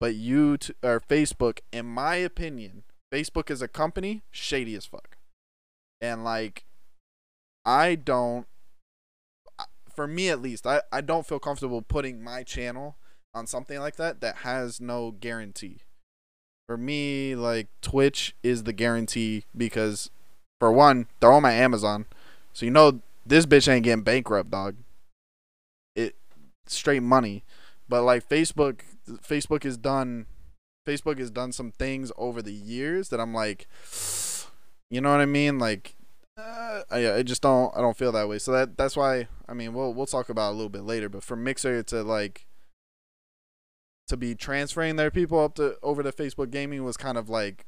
But you t- or Facebook, in my opinion, Facebook as a company, shady as fuck. And like I don't for me at least, I, I don't feel comfortable putting my channel on something like that that has no guarantee. For me, like Twitch is the guarantee because for one, they're on my Amazon. So you know this bitch ain't getting bankrupt, dog. It straight money. But like Facebook Facebook has done Facebook has done some things over the years that I'm like you know what I mean? Like uh, I, I just don't I don't feel that way. So that that's why I mean we'll we'll talk about a little bit later. But for Mixer to like to be transferring their people up to over to Facebook gaming was kind of like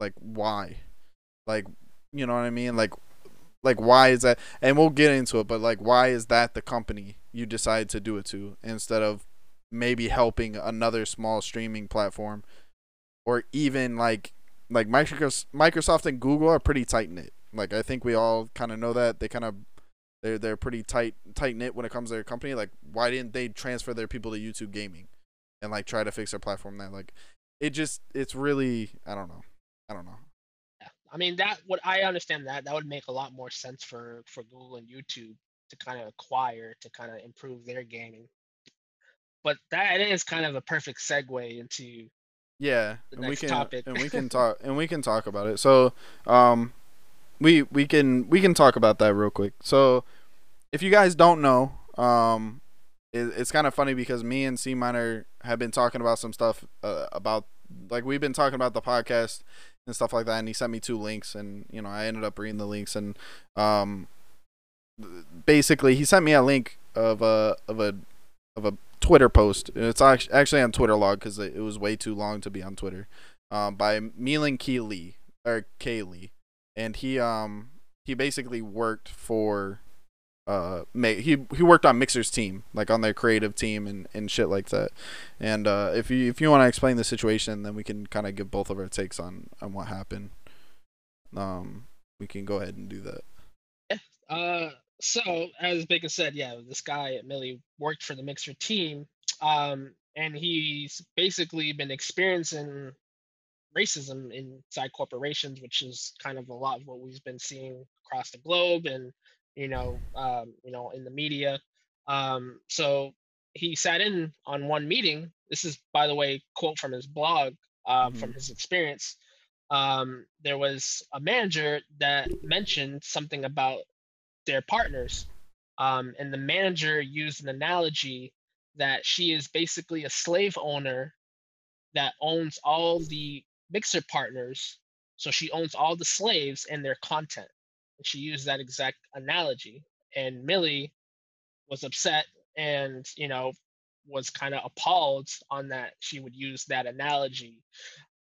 like why, like you know what I mean? Like like why is that? And we'll get into it. But like why is that the company you decide to do it to instead of maybe helping another small streaming platform or even like like Microsoft Microsoft and Google are pretty tight knit. Like I think we all kind of know that they kind of they're they're pretty tight tight knit when it comes to their company. Like why didn't they transfer their people to YouTube gaming and like try to fix their platform there? Like it just it's really I don't know. I don't know. Yeah. I mean that what I understand that that would make a lot more sense for for Google and YouTube to kind of acquire to kind of improve their gaming. But that is kind of a perfect segue into Yeah, and we can topic. and we can talk and we can talk about it. So, um, we we can we can talk about that real quick. So, if you guys don't know, um, it's kind of funny because me and C Minor have been talking about some stuff uh, about like we've been talking about the podcast and stuff like that, and he sent me two links, and you know I ended up reading the links, and um, basically he sent me a link of a of a of a Twitter post. It's actually on TwitLonger because it, was way too long to be on Twitter. Um, by Milan Key Lee or K Lee, and he um he basically worked for uh ma- he he worked on Mixer's team, like on their creative team and, and shit like that. And uh, if you if you want to explain the situation, then we can kind of give both of our takes on on what happened. Um, we can go ahead and do that. Yeah. Uh, so as Bacon said, yeah, this guy at Millie worked for the Mixer team. Um, and he's basically been experiencing racism inside corporations, which is kind of a lot of what we've been seeing across the globe and you know um, you know in the media. Um, so he sat in on one meeting. This is, by the way, quote from his blog uh, mm-hmm. from his experience. Um, there was a manager that mentioned something about their partners, um, and the manager used an analogy that she is basically a slave owner that owns all the mixer partners. So she owns all the slaves and their content. She used that exact analogy. And Millie was upset and, you know, was kind of appalled on that she would use that analogy.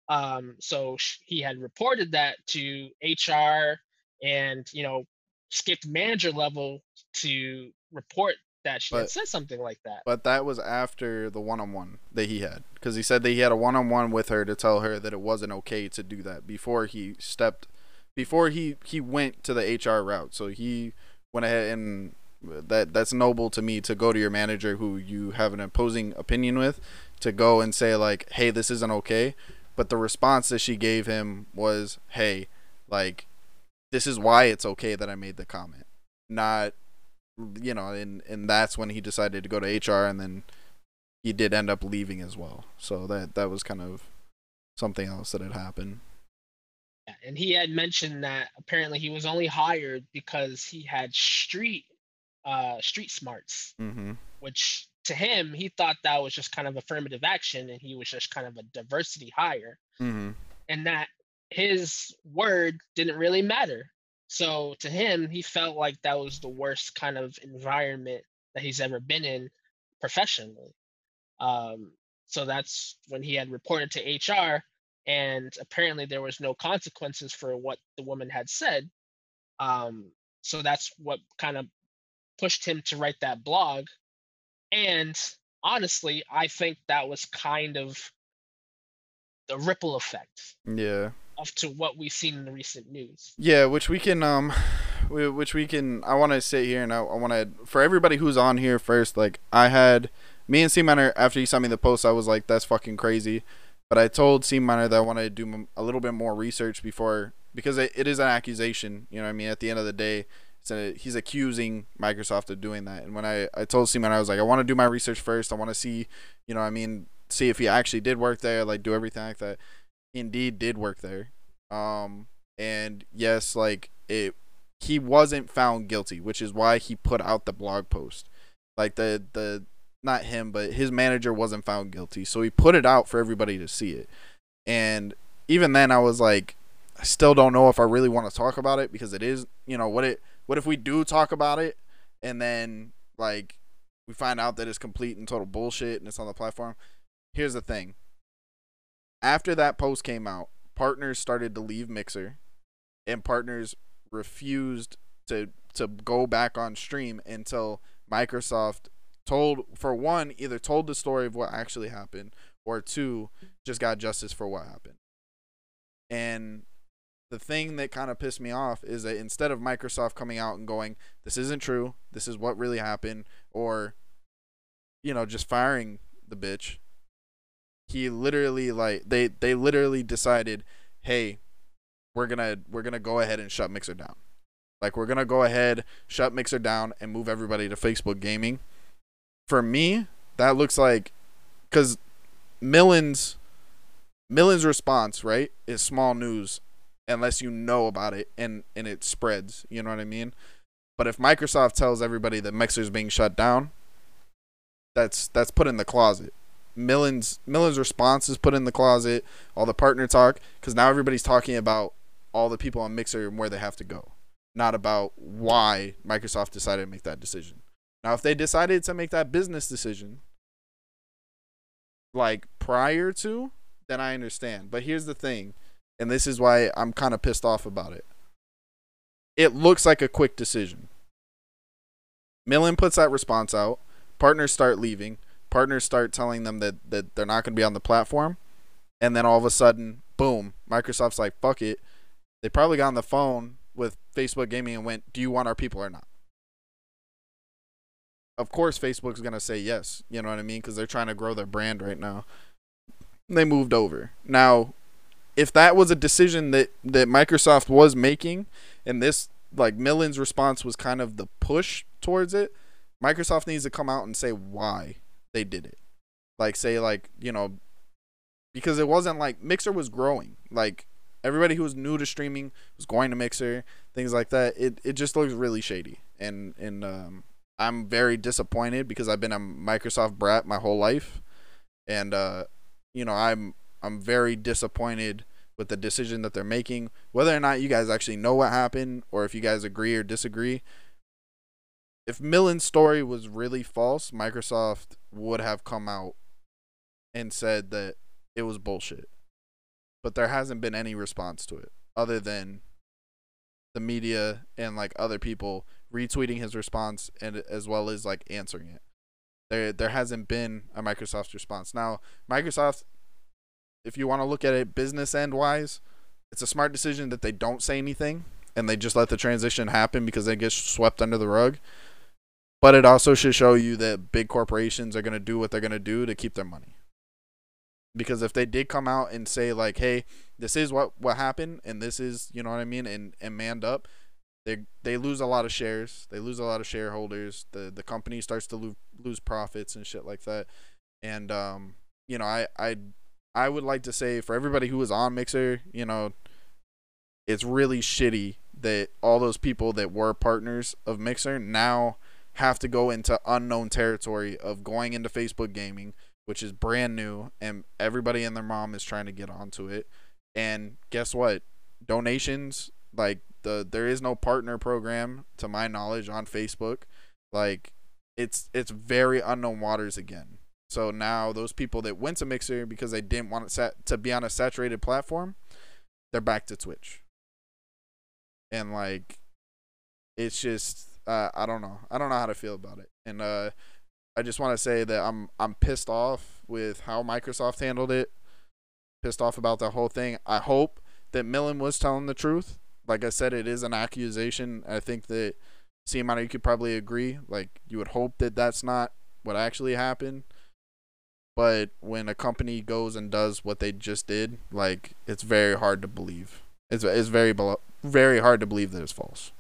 Um, so he had reported that to HR and, you know, skipped manager level to report that she but, had said something like that. But that was after the one-on-one that he had, because he said that he had a one-on-one with her to tell her that it wasn't okay to do that before he stepped, before he he went to the HR route. So he went ahead and that that's noble to me to go to your manager who you have an opposing opinion with, to go and say like, hey, this isn't okay. But the response that she gave him was, hey, like, this is why it's okay that I made the comment, not you know, and and that's when he decided to go to HR, and then he did end up leaving as well. So that that was kind of something else that had happened. And he had mentioned that apparently he was only hired because he had street uh street smarts, mm-hmm. which to him he thought that was just kind of affirmative action, and he was just kind of a diversity hire, mm-hmm. and that his word didn't really matter so to him, he felt like that was the worst kind of environment that he's ever been in professionally. Um, so that's when he had reported to HR, and apparently there was no consequences for what the woman had said. Um, so that's what kind of pushed him to write that blog. And honestly, I think that was kind of the ripple effect. Yeah Off to what we've seen in the recent news. Yeah, which we can um which we can I want to sit here and I, I want to for everybody who's on here first like I had me and C Minor after he sent me the post I was like that's fucking crazy. But I told C Minor that I wanted to do a little bit more research before because it, it is an accusation, you know I mean? At the end of the day, a, he's accusing Microsoft of doing that. And when I, I told C Minor, I was like, I want to do my research first. I want to see, you know, I mean, see if he actually did work there, like do everything like that indeed did work there. Um, and yes, like it, he wasn't found guilty, which is why he put out the blog post. Like the the not him, but his manager wasn't found guilty, so he put it out for everybody to see it. And even then, I was like, I still don't know if I really want to talk about it because it is, you know, what it what if we do talk about it and then like we find out that it's complete and total bullshit and it's on the platform. Here's the thing after that post came out, partners started to leave Mixer, and partners refused to to go back on stream until Microsoft told for one either told the story of what actually happened or two just got justice for what happened. And the thing that kind of pissed me off is that instead of Microsoft coming out and going, "This isn't true. This is what really happened," or you know, just firing the bitch, he literally like they they literally decided, hey, we're gonna we're gonna go ahead and shut Mixer down. Like we're gonna go ahead, shut Mixer down, and move everybody to Facebook Gaming. For me, that looks like, because Millen's Millen's response right is small news, unless you know about it and and it spreads. You know what I mean? But if Microsoft tells everybody that Mixer's being shut down, that's that's put in the closet. Millen's Millen's response is put in the closet, all the partner talk, because now everybody's talking about all the people on Mixer and where they have to go, not about why Microsoft decided to make that decision. Now, if they decided to make that business decision, like prior to, then I understand. But here's the thing, and this is why I'm kind of pissed off about it. It looks like a quick decision. Millen puts that response out. Partners start leaving partners start telling them that, that they're not going to be on the platform, and then all of a sudden, boom, Microsoft's like, fuck it. They probably got on the phone with Facebook Gaming and went, do you want our people or not? Of course Facebook's gonna say yes. You know what I mean? Because they're trying to grow their brand right now. They moved over now. If that was a decision that that Microsoft was making, and this like Millen's response was kind of the push towards it, Microsoft needs to come out and say why they did it. Like say like you know, because it wasn't like Mixer was growing. Like everybody who was new to streaming was going to Mixer, things like that. It it just looks really shady, and and um, I'm very disappointed because I've been a Microsoft brat my whole life, and uh, you know I'm I'm very disappointed with the decision that they're making. Whether or not you guys actually know what happened, or if you guys agree or disagree, if Millen's story was really false, Microsoft would have come out and said that it was bullshit. But there hasn't been any response to it other than the media and like other people retweeting his response and as well as like answering it. There there hasn't been a Microsoft response. Now, Microsoft if you want to look at it business end wise, it's a smart decision that they don't say anything and they just let the transition happen because they get swept under the rug. But it also should show you that big corporations are going to do what they're going to do to keep their money because if they did come out and say like hey this is what what happened and this is you know what i mean and and manned up they they lose a lot of shares they lose a lot of shareholders the the company starts to lose lose profits and shit like that and um you know i i i would like to say for everybody who was on mixer you know it's really shitty that all those people that were partners of mixer now have to go into unknown territory of going into facebook gaming which is brand new, and everybody and their mom is trying to get onto it. And guess what? Donations like the there is no partner program to my knowledge on Facebook. Like it's it's very unknown waters again. So now those people that went to Mixer because they didn't want it to be on a saturated platform, they're back to Twitch. And like it's just uh, I don't know. I don't know how to feel about it. And uh I just want to say that I'm I'm pissed off with how Microsoft handled it. Pissed off about the whole thing. I hope that Millen was telling the truth. Like I said, it is an accusation. I think that CMI, you could probably agree. Like you would hope that that's not what actually happened. But when a company goes and does what they just did, like it's very hard to believe. It's it's very very hard to believe that it's false.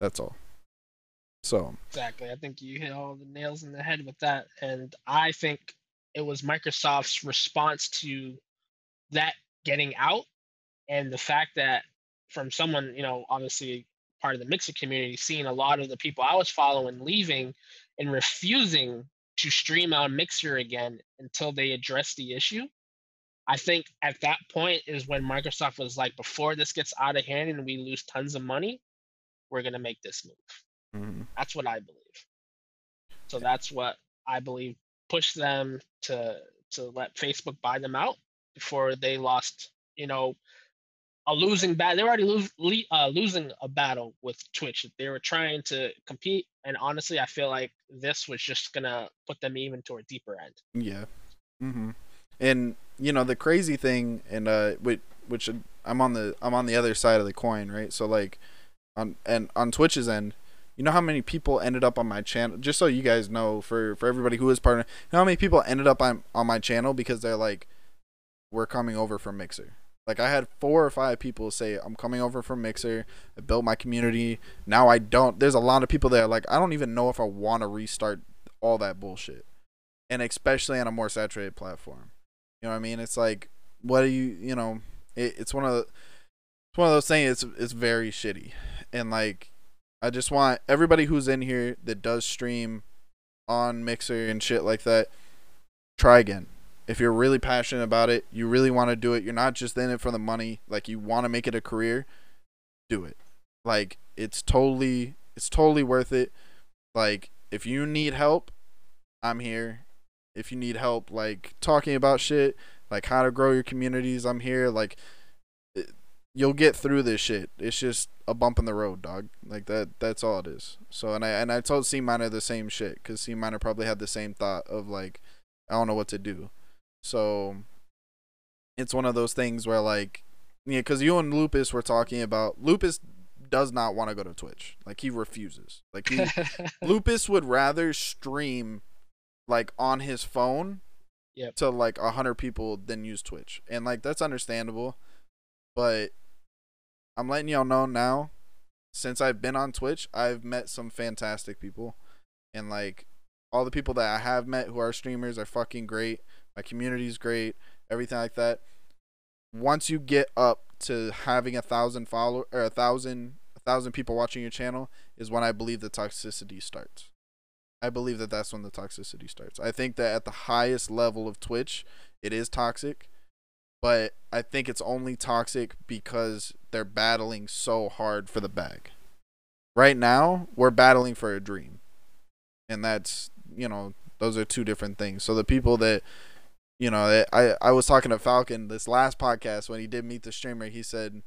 That's all. So exactly, I think you hit all the nails in the head with that, and I think it was Microsoft's response to that getting out, and the fact that from someone you know obviously part of the mixer community, seeing a lot of the people I was following leaving and refusing to stream on Mixer again until they address the issue. I think at that point is when Microsoft was like, before this gets out of hand and we lose tons of money, we're gonna make this move. Mm-hmm. That's what I believe. So that's what I believe pushed them to to let Facebook buy them out before they lost, you know, a losing battle. They're already lose, uh, losing a battle with Twitch. They were trying to compete, and honestly, I feel like this was just gonna put them even to a deeper end. Yeah. Mm-hmm. And you know the crazy thing, and uh, which, which I'm on the I'm on the other side of the coin, right? So like, on and on Twitch's end, you know how many people ended up on my channel? Just so you guys know, for for everybody who is partner, you know how many people ended up on on my channel because they're like, we're coming over from Mixer. Like I had four or five people say, I'm coming over from Mixer. I built my community. Now I don't. There's a lot of people that like, I don't even know if I want to restart all that bullshit, and especially on a more saturated platform. You know what I mean? It's like, what do you, you know? It, it's one of the, it's one of those things. It's it's very shitty, and like I just want everybody who's in here that does stream on Mixer and shit like that, try again. If you're really passionate about it, you really want to do it, you're not just in it for the money, like you want to make it a career, do it. Like it's totally it's totally worth it. Like if you need help, I'm here. If you need help like talking about shit, like how to grow your communities, I'm here. Like you'll get through this shit. It's just a bump in the road, dog. Like that. That's all it is. So and I and I told C minor the same shit because C minor probably had the same thought of like, I don't know what to do. So it's one of those things where like, yeah, because you and Lupus were talking about Lupus does not want to go to Twitch. Like he refuses. Like he Lupus would rather stream like on his phone Yep. to like a hundred people than use Twitch. And like that's understandable. But I'm letting y'all know now, since I've been on Twitch, I've met some fantastic people. And like all the people that I have met who are streamers are fucking great. My community is great, everything like that. Once you get up to having a thousand follow or a thousand a thousand people watching your channel is when I believe the toxicity starts. I believe that that's when the toxicity starts. I think that at the highest level of Twitch, it is toxic, but I think it's only toxic because they're battling so hard for the bag. Right now, we're battling for a dream. And that's, you know, those are two different things. So the people that you know, I I was talking to Falcon this last podcast when he did meet the streamer, he said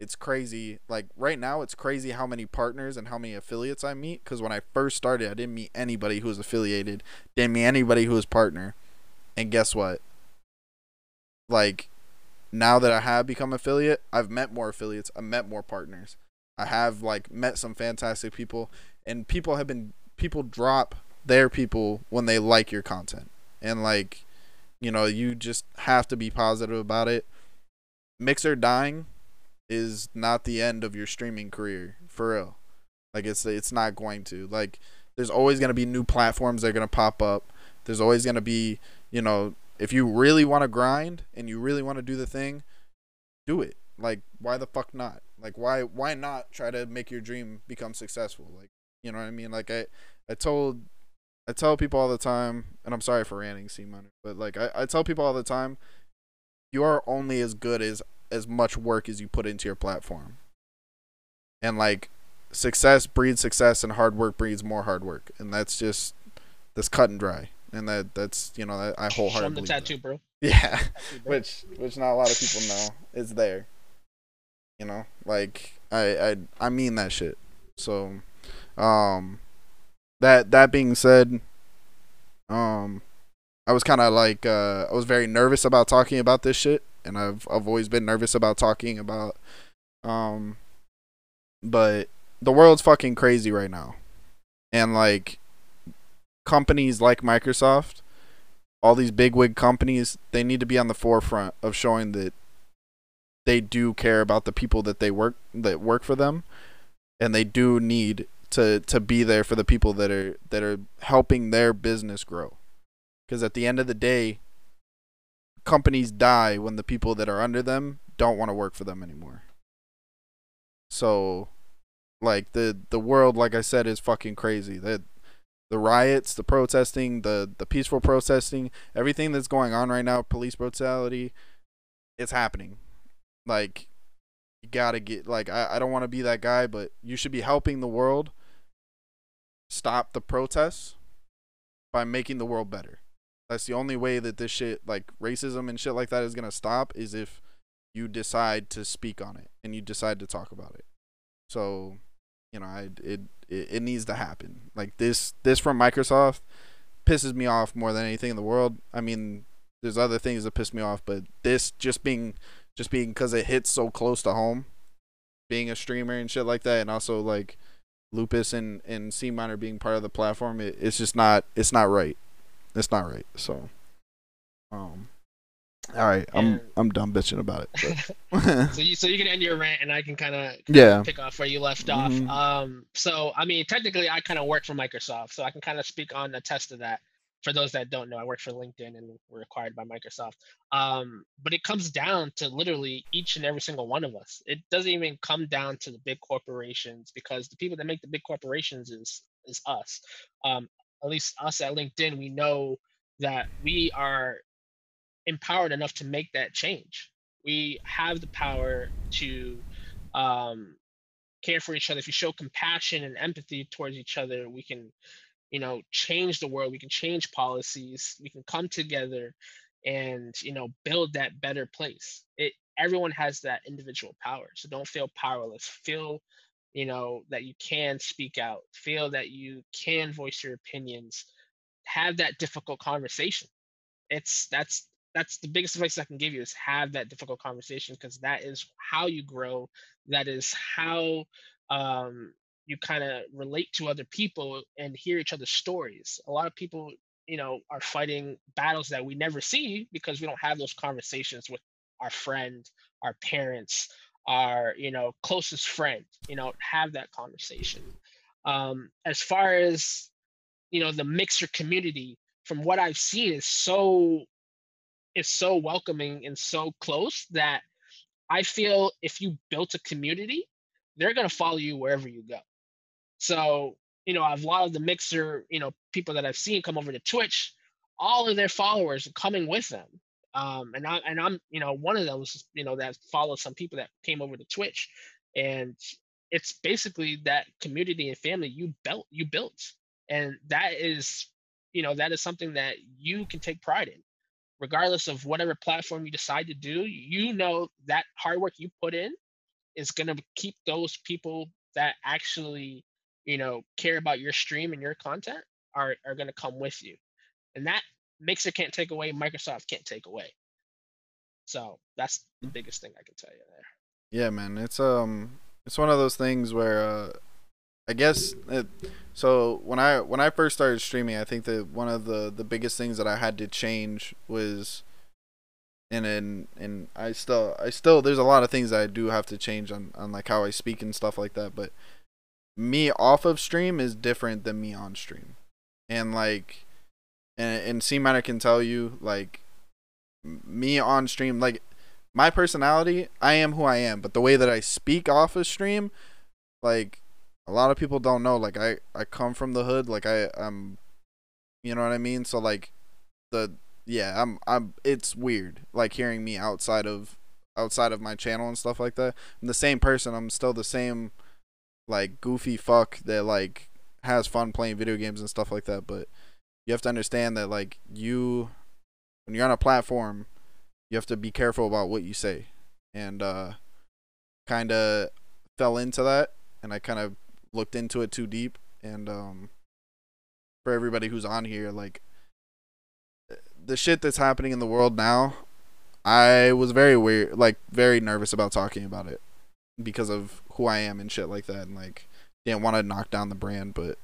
it's crazy. Like right now, it's crazy how many partners and how many affiliates I meet. Because when I first started, I didn't meet anybody who was affiliated, didn't meet anybody who was partner. And guess what? Like now that I have become affiliate, I've met more affiliates. I've met more partners. I have like met some fantastic people, and people have been people drop their people when they like your content, and like you know you just have to be positive about it. Mixer dying is not the end of your streaming career for real. Like it's it's not going to. Like there's always going to be new platforms that are going to pop up. There's always going to be, you know, if you really want to grind and you really want to do the thing, do it. Like why the fuck not? Like why why not try to make your dream become successful? Like, you know what I mean? Like I I told I tell people all the time, and I'm sorry for ranting, C Money, but like I, I tell people all the time, you are only as good as as much work as you put into your platform. And like success breeds success and hard work breeds more hard work. And that's just that's cut and dry. And that that's you know, that I Show wholeheartedly the believe tattoo, bro. Yeah. Tattoo, bro. Which which not a lot of people know is there. You know? Like I I I mean that shit. So um that that being said, um I was kind of like uh I was very nervous about talking about this shit and I've I've always been nervous about talking about um but the world's fucking crazy right now. And like companies like Microsoft, all these bigwig companies, they need to be on the forefront of showing that they do care about the people that they work that work for them and they do need to to be there for the people that are that are helping their business grow. Cuz at the end of the day, companies die when the people that are under them don't want to work for them anymore. So like the the world like I said is fucking crazy. That the riots, the protesting, the the peaceful protesting, everything that's going on right now, police brutality, it's happening. Like you gotta get like I, I don't want to be that guy, but you should be helping the world stop the protests by making the world better. That's the only way that this shit like racism and shit like that is gonna stop is if you decide to speak on it and you decide to talk about it. So, you know, I it it, it needs to happen. Like this this from Microsoft pisses me off more than anything in the world. I mean, there's other things that piss me off, but this just being just being because it hits so close to home, being a streamer and shit like that, and also like Lupus and and C Minor being part of the platform, it, it's just not it's not right. It's not right. So, um, all right, I'm And- I'm done bitching about it. So you so you can end your rant and I can kind of yeah, pick off where you left Mhm. off. Um, so I mean, technically, I kind of work for Microsoft, so I can kind of speak on the test of that. For those that don't know, I work for LinkedIn and we're acquired by Microsoft. Um, but it comes down to literally each and every single one of us. It doesn't even come down to the big corporations because the people that make the big corporations is is us. Um, at least us at LinkedIn, we know that we are empowered enough to make that change. We have the power to um, care for each other. If you show compassion and empathy towards each other, we can, you know, change the world. We can change policies. We can come together and you know build that better place. It everyone has that individual power, so don't feel powerless. Feel you know that you can speak out. Feel that you can voice your opinions. Have that difficult conversation. It's that's that's the biggest advice I can give you is have that difficult conversation because that is how you grow. That is how um, you kind of relate to other people and hear each other's stories. A lot of people, you know, are fighting battles that we never see because we don't have those conversations with our friend, our parents, our you know closest friend. You know, have that conversation. Um, as far as you know, the mixer community, from what I've seen, is so is so welcoming and so close that I feel if you built a community, they're gonna follow you wherever you go. So, you know, a lot of the mixer, you know, people that I've seen come over to Twitch, all of their followers are coming with them. Um, and I and I'm, you know, one of those, you know, that follow some people that came over to Twitch, and it's basically that community and family you built, you built, and that is, you know, that is something that you can take pride in, regardless of whatever platform you decide to do. You know that hard work you put in is gonna keep those people that actually you know care about your stream and your content are are going to come with you. And that mixer can't take away microsoft can't take away. So that's the biggest thing i can tell you there. Yeah man it's um it's one of those things where uh i guess it, so when i when i first started streaming i think that one of the the biggest things that i had to change was and and and i still i still there's a lot of things that i do have to change on on like how i speak and stuff like that but me off of stream is different than me on stream. And like and and C minor can tell you like me on stream like my personality, I am who I am, but the way that I speak off of stream like a lot of people don't know like I I come from the hood, like I I'm you know what I mean? So like the yeah, I'm I'm it's weird like hearing me outside of outside of my channel and stuff like that. I'm the same person. I'm still the same like goofy fuck that like has fun playing video games and stuff like that but you have to understand that like you when you're on a platform you have to be careful about what you say. And uh kind of fell into that and I kind of looked into it too deep and um for everybody who's on here like the shit that's happening in the world now I was very weird like very nervous about talking about it because of who I am and shit like that, and like didn't want to knock down the brand, but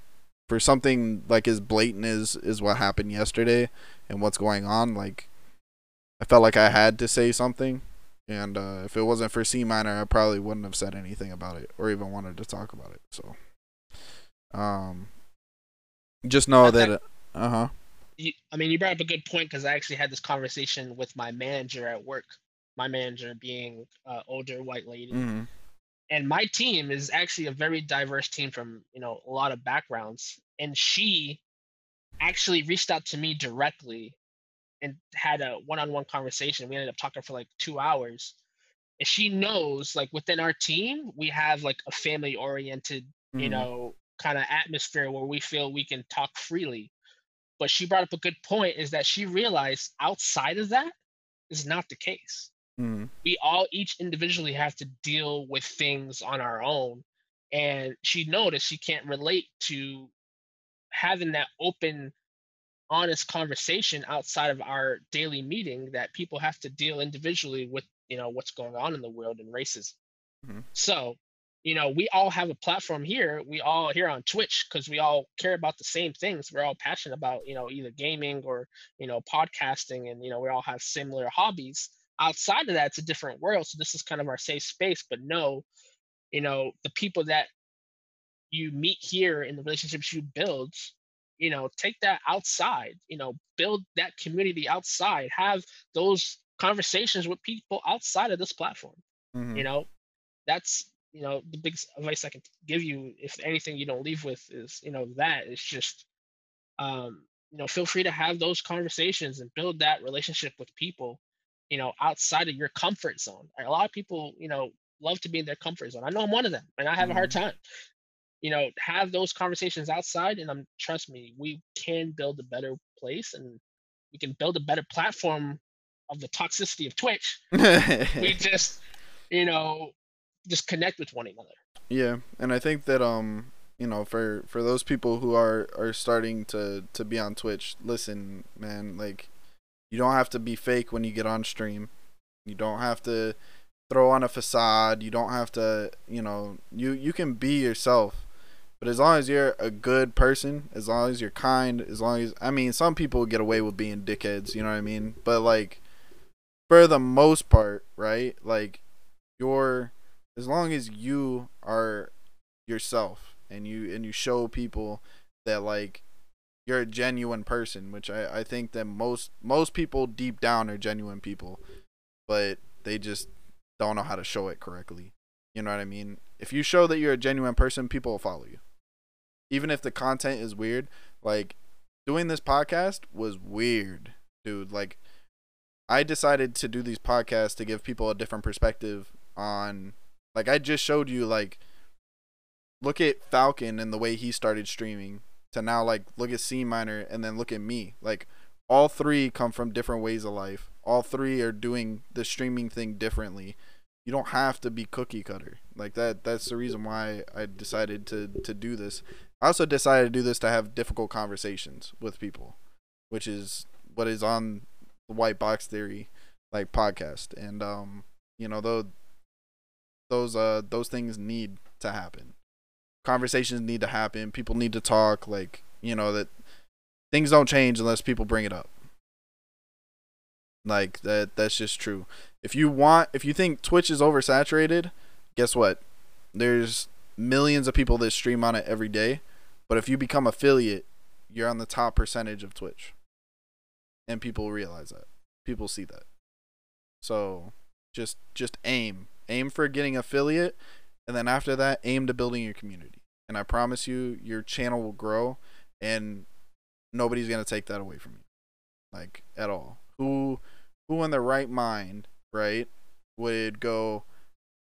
for something like as blatant as is what happened yesterday and what's going on, like I felt like I had to say something, and uh, if it wasn't for C minor, I probably wouldn't have said anything about it or even wanted to talk about it. So, um, just know that, uh huh. I mean, you brought up a good point because I actually had this conversation with my manager at work. My manager being uh, older white lady, mm-hmm and my team is actually a very diverse team from you know a lot of backgrounds and she actually reached out to me directly and had a one-on-one conversation. We ended up talking for like two hours and she knows like within our team we have like a family oriented mm-hmm. you know kind of atmosphere where we feel we can talk freely. But she brought up a good point is that she realized outside of that is not the case Mm-hmm. We all each individually have to deal with things on our own. And she noticed she can't relate to having that open, honest conversation outside of our daily meeting that people have to deal individually with, you know, what's going on in the world and racism. Mm-hmm. So, you know, we all have a platform here. We all here on Twitch because we all care about the same things. We're all passionate about, you know, either gaming or, you know, podcasting and, you know, we all have similar hobbies outside of that it's a different world so this is kind of our safe space but no you know the people that you meet here in the relationships you build you know take that outside you know build that community outside have those conversations with people outside of this platform mm-hmm. you know that's you know the biggest advice i can give you if anything you don't leave with is you know that is just um you know feel free to have those conversations and build that relationship with people you know, outside of your comfort zone. A lot of people, you know, love to be in their comfort zone. I know I'm one of them, and I have mm-hmm. a hard mm-hmm. time. You know, have those conversations outside, and I'm trust me, we can build a better place, and we can build a better platform of the toxicity of Twitch. we just, you know, just connect with one another. Yeah, and I think that um, you know, for for those people who are are starting to to be on Twitch, listen, man, like you don't have to be fake when you get on stream. You don't have to throw on a facade. You don't have to, you know, you you can be yourself. But as long as you're a good person, as long as you're kind, as long as I mean, some people get away with being dickheads, you know what I mean? But like for the most part, right? Like you're as long as you are yourself and you and you show people that like you're a genuine person, which I, I think that most most people deep down are genuine people, but they just don't know how to show it correctly. You know what I mean? If you show that you're a genuine person, people will follow you. Even if the content is weird, like doing this podcast was weird, dude. Like I decided to do these podcasts to give people a different perspective on like I just showed you like look at Falcon and the way he started streaming to now like look at C Minor and then look at me. Like all three come from different ways of life. All three are doing the streaming thing differently. You don't have to be cookie cutter. Like that that's the reason why I decided to to do this. I also decided to do this to have difficult conversations with people, which is what is on the white box theory like podcast. And um, you know, those those uh those things need to happen conversations need to happen. People need to talk. Like you know that things don't change unless people bring it up. Like that. That's just true. If you want, if you think Twitch is oversaturated, guess what? There's millions of people that stream on it every day. But if you become affiliate, you're on the top percentage of Twitch. And people realize that. People see that. So just just aim. Aim for getting affiliate and then after that aim to building your community. And i promise you your channel will grow and nobody's going to take that away from you like at all. Who who in their right mind right would go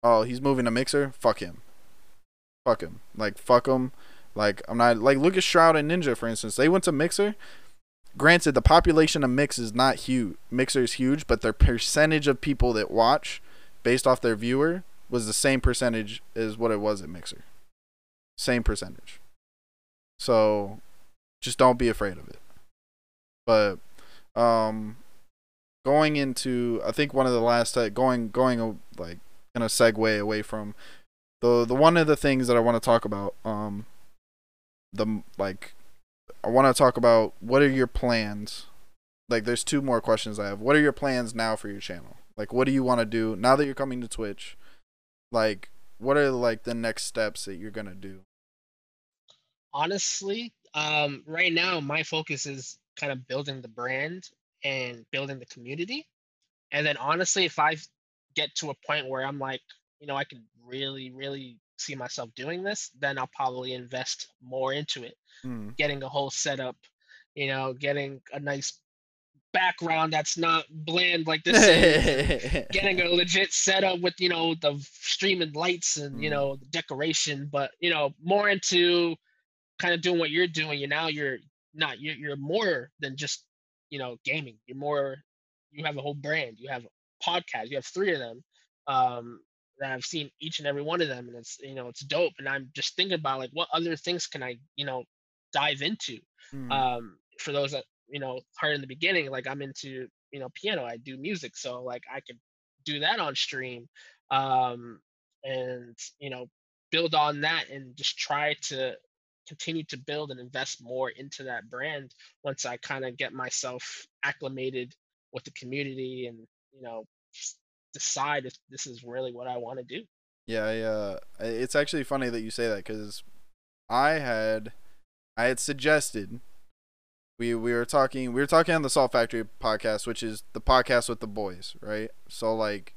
oh he's moving a mixer? Fuck him. Fuck him. Like fuck him. Like i'm not like look at shroud and ninja for instance. They went to mixer. Granted the population of mix is not huge mixer is huge but their percentage of people that watch based off their viewer was the same percentage as what it was at Mixer. Same percentage. So just don't be afraid of it. But um going into I think one of the last uh, going going uh, like in a segue away from the the one of the things that I want to talk about um the like I want to talk about what are your plans? Like there's two more questions I have. What are your plans now for your channel? Like what do you want to do now that you're coming to Twitch? Like what are like the next steps that you're gonna do? Honestly um right now my focus is kind of building the brand and building the community. And then honestly if i get to a point where i'm like you know i can really really see myself doing this then i'll probably invest more into it. Mm. getting a whole setup you know getting a nice background that's not bland. Like this is getting a legit setup with you know the streaming lights and you mm. know the decoration. But you know more into kind of doing what you're doing you now you're not you're, you're more than just you know gaming. You're more you have a whole brand. You have podcasts. You have three of them um that I've seen each and every one of them and it's you know it's dope. And I'm just thinking about like what other things can I you know dive into mm. um for those that you know heard in the beginning like i'm into you know piano i do music so like i could do that on stream um and you know build on that and just try to continue to build and invest more into that brand once i kind of get myself acclimated with the community and you know decide if this is really what i want to do. Yeah I, uh it's actually funny that you say that because i had i had suggested we we were talking we were talking on the Salt Factory podcast, which is the podcast with the boys, right? So like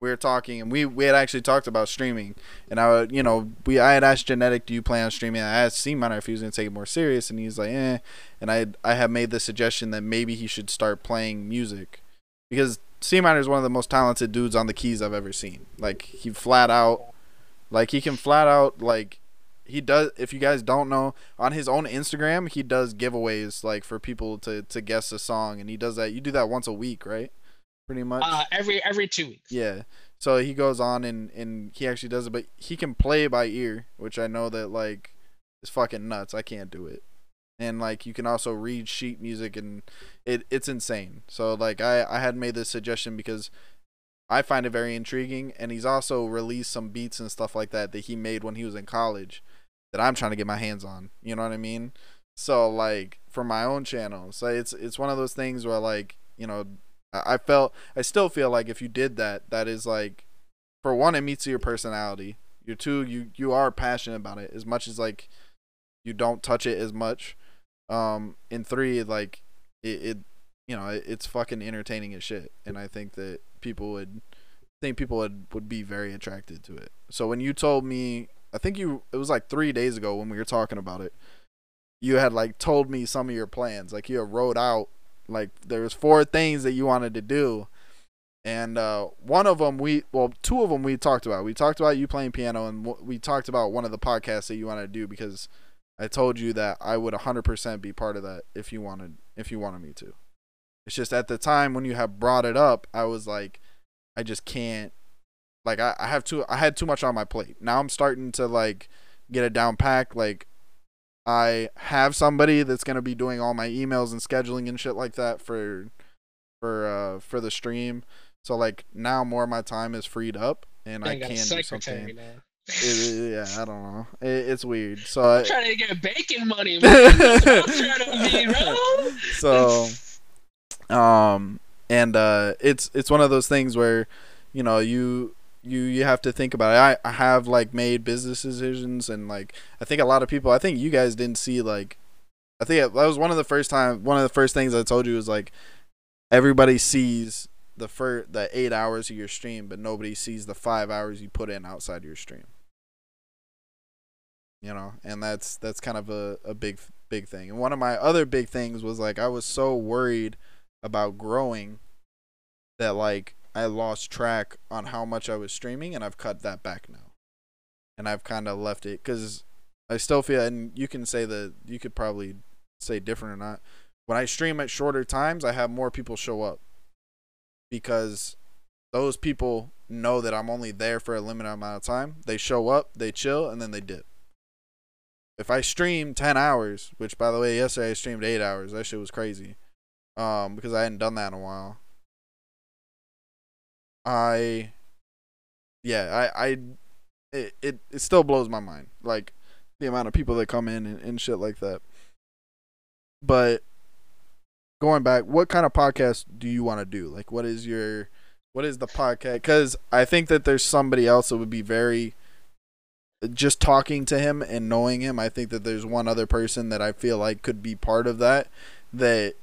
we were talking and we we had actually talked about streaming and I would you know we I had asked Genetic do you plan on streaming I asked C Minor if he was gonna take it more serious and he's like eh and I I have made the suggestion that maybe he should start playing music because C Minor is one of the most talented dudes on the keys I've ever seen like he flat out like he can flat out like he does if you guys don't know on his own instagram he does giveaways like for people to to guess a song and he does that you do that once a week right? Pretty much. Uh, every every two weeks. Yeah. So he goes on and and he actually does it but he can play by ear which i know that like is fucking nuts. I can't do it. And like you can also read sheet music and it it's insane. So like i i had made this suggestion because I find it very intriguing, and he's also released some beats and stuff like that that he made when he was in college that I'm trying to get my hands on. You know what I mean? So like for my own channel, so it's it's one of those things where like you know I felt I still feel like if you did that, that is like for one it meets your personality. You're two you you are passionate about it as much as like you don't touch it as much. Um, in three like it, it you know it, it's fucking entertaining as shit, and I think that people would think people would would be very attracted to it. So when you told me, I think you it was like three days ago when we were talking about it. You had like told me some of your plans, like you wrote out like there was four things that you wanted to do, and uh, one of them we well two of them we talked about. We talked about you playing piano, and we talked about one of the podcasts that you wanted to do because I told you that I would 100% be part of that if you wanted if you wanted me to. It's just at the time when you have brought it up, I was like, I just can't. Like I, I have too I had too much on my plate. Now I'm starting to like get it down packed. Like I have somebody that's gonna be doing all my emails and scheduling and shit like that for for uh for the stream. So like now more of my time is freed up and I can do something. It, yeah, I don't know. It, it's weird. So I'm trying to get bacon money, man. be, so, um, and uh, it's it's one of those things where, you know, you you you have to think about it. I, I have like made business decisions and like I think a lot of people I think you guys didn't see like I think that was one of the first time one of the first things I told you was like everybody sees the fir- the 8 hours of your stream but nobody sees the 5 hours you put in outside your stream. You know, and that's that's kind of a, a big big thing. And one of my other big things was like I was so worried about growing that like I lost track on how much I was streaming, and I've cut that back now. And I've kind of left it because I still feel, and you can say that you could probably say different or not. When I stream at shorter times, I have more people show up because those people know that I'm only there for a limited amount of time. They show up, they chill, and then they dip. If I stream 10 hours, which by the way, yesterday I streamed 8 hours, that shit was crazy. Um, because I hadn't done that in a while. I yeah, I I it, it it still blows my mind. Like the amount of people that come in and, and shit like that. But going back, what kind of podcast do you want to do? Like what is your what is the podcast cuz I think that there's somebody else that would be very just talking to him and knowing him, I think that there's one other person that I feel like could be part of that that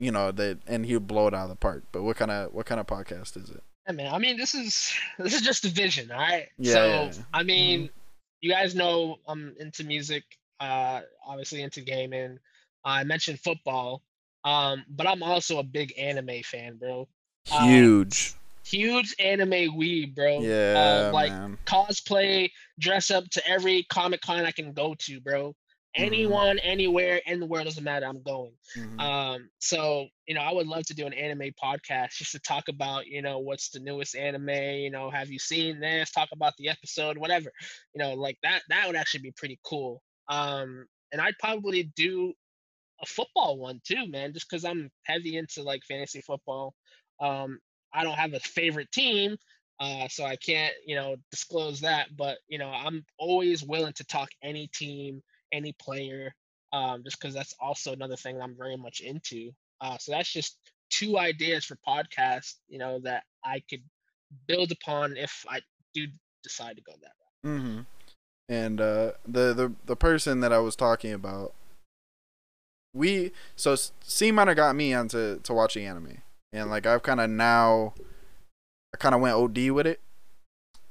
you know that and he would blow it out of the park. But what kind of what kind of podcast is it? Yeah, man. I mean, this is this is just a vision, all right. Yeah. So yeah. I mean, mm-hmm. you guys know I'm into music. Uh, obviously into gaming. Uh, I mentioned football. Um, but I'm also a big anime fan, bro. Huge. Um, huge anime weeb, bro. Yeah. Uh, like man. cosplay, dress up to every comic con I can go to, bro. Mm-hmm. anyone mm-hmm. anywhere in the world doesn't matter i'm going mm-hmm. um so you know i would love to do an anime podcast just to talk about you know what's the newest anime you know have you seen this talk about the episode whatever you know like that that would actually be pretty cool um and i'd probably do a football one too man just because i'm heavy into like fantasy football um i don't have a favorite team uh, so I can't, you know, disclose that. But you know, I'm always willing to talk any team, any player, um, just because that's also another thing I'm very much into. Uh, so that's just two ideas for podcasts, you know, that I could build upon if I do decide to go that route. Mm-hmm. And uh, the the the person that I was talking about, we so C Minor got me onto to watching anime, and like I've kind of now, I kind of went OD with it,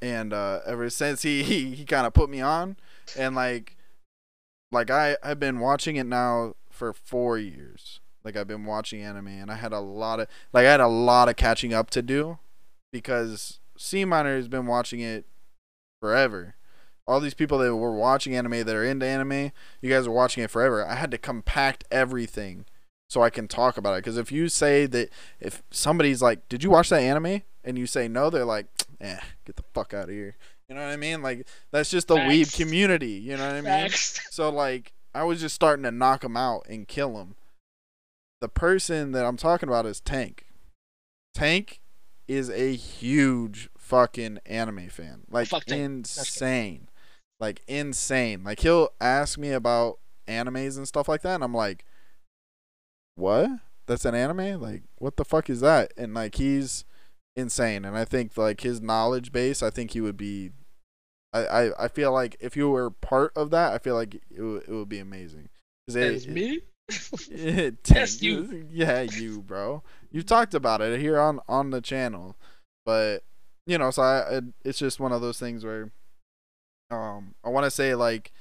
and uh, ever since he he, he kind of put me on, and like like I I've been watching it now for four years. Like I've been watching anime, and I had a lot of like I had a lot of catching up to do because C Minor has been watching it forever. All these people that were watching anime that are into anime, you guys are watching it forever. I had to compact everything so I can talk about it. Because if you say that, if somebody's like, "Did you watch that anime?" and you say no, they're like, "Eh, get the fuck out of here." You know what I mean? Like that's just the Facts. weeb community. You know what I mean? Facts. So like I was just starting to knock him out and kill him. The person that I'm talking about is Tank. Tank is a huge fucking anime fan. Like Fuck insane. Like insane. Like he'll ask me about animes and stuff like that and I'm like what? That's an anime? Like what the fuck is that? And like he's insane and I think like his knowledge base, I think he would be I, I, I feel like if you were part of that, I feel like it, would- it would be amazing. 'Cause it- That's me. it, you. Yeah, you, bro. You talked about it here on on the channel, but you know, so I, I it's just one of those things where, um, I want to say like,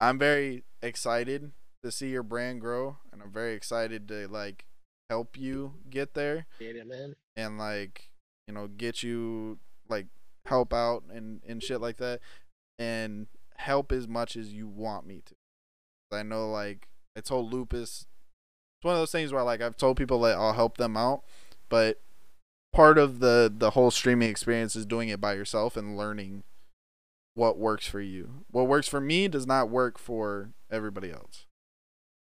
I'm very excited to see your brand grow, and I'm very excited to like help you get there Get it, man. and like you know get you like help out and and shit like that and help as much as you want me to. I know like i told lupus it's one of those things where like i've told people that i'll help them out but part of the the whole streaming experience is doing it by yourself and learning what works for you. What works for me does not work for everybody else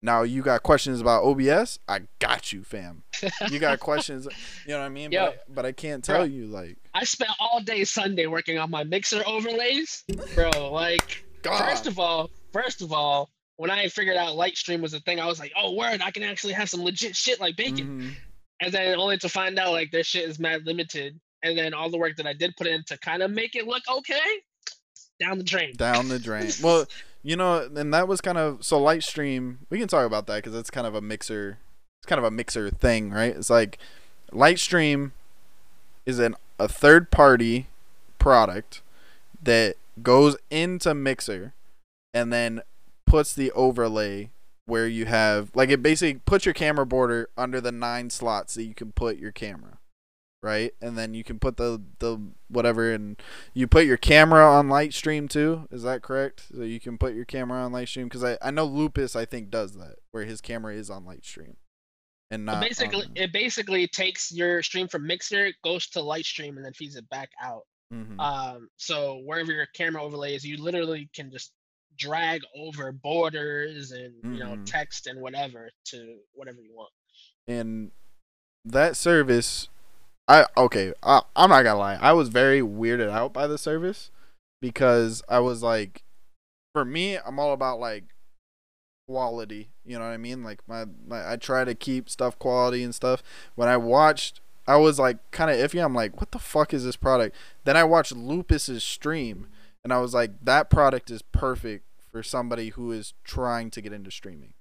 now you got questions about obs i got you fam you got questions you know what i mean Yo. but, I, but i can't tell Bro. you like I spent all day Sunday working on my mixer overlays, bro. Like, God. first of all, first of all, when I figured out Lightstream was a thing, I was like, oh, word, I can actually have some legit shit like bacon. Mhm. And then only to find out like their shit is mad limited. And then all the work that I did put in to kind of make it look okay, down the drain. down the drain well you know and that was kind of so lightstream we can talk about that because it's kind of a mixer it's kind of a mixer thing right? It's like lightstream is an a third party product that goes into mixer and then puts the overlay where you have like it basically puts your camera border under the nine slots that you can put your camera right and then you can put the the whatever and you put your camera on lightstream too is that correct so you can put your camera on lightstream because I, I know lupus i think does that where his camera is on lightstream and So not basically, on, it basically takes your stream from Mixer, goes to Lightstream, and then feeds it back out. Mhm. Um, so wherever your camera overlay is, you literally can just drag over borders and you know Mhm. text and whatever to whatever you want. and that service i okay I, i'm not gonna lie i was very weirded out by the service because i was like for me i'm all about like quality you know what i mean? Like my, my i try to keep stuff quality and stuff. When i watched i was like kind of iffy. I'm like what the fuck is this product? Then i watched lupus's stream and i was like that product is perfect for somebody who is trying to get into streaming.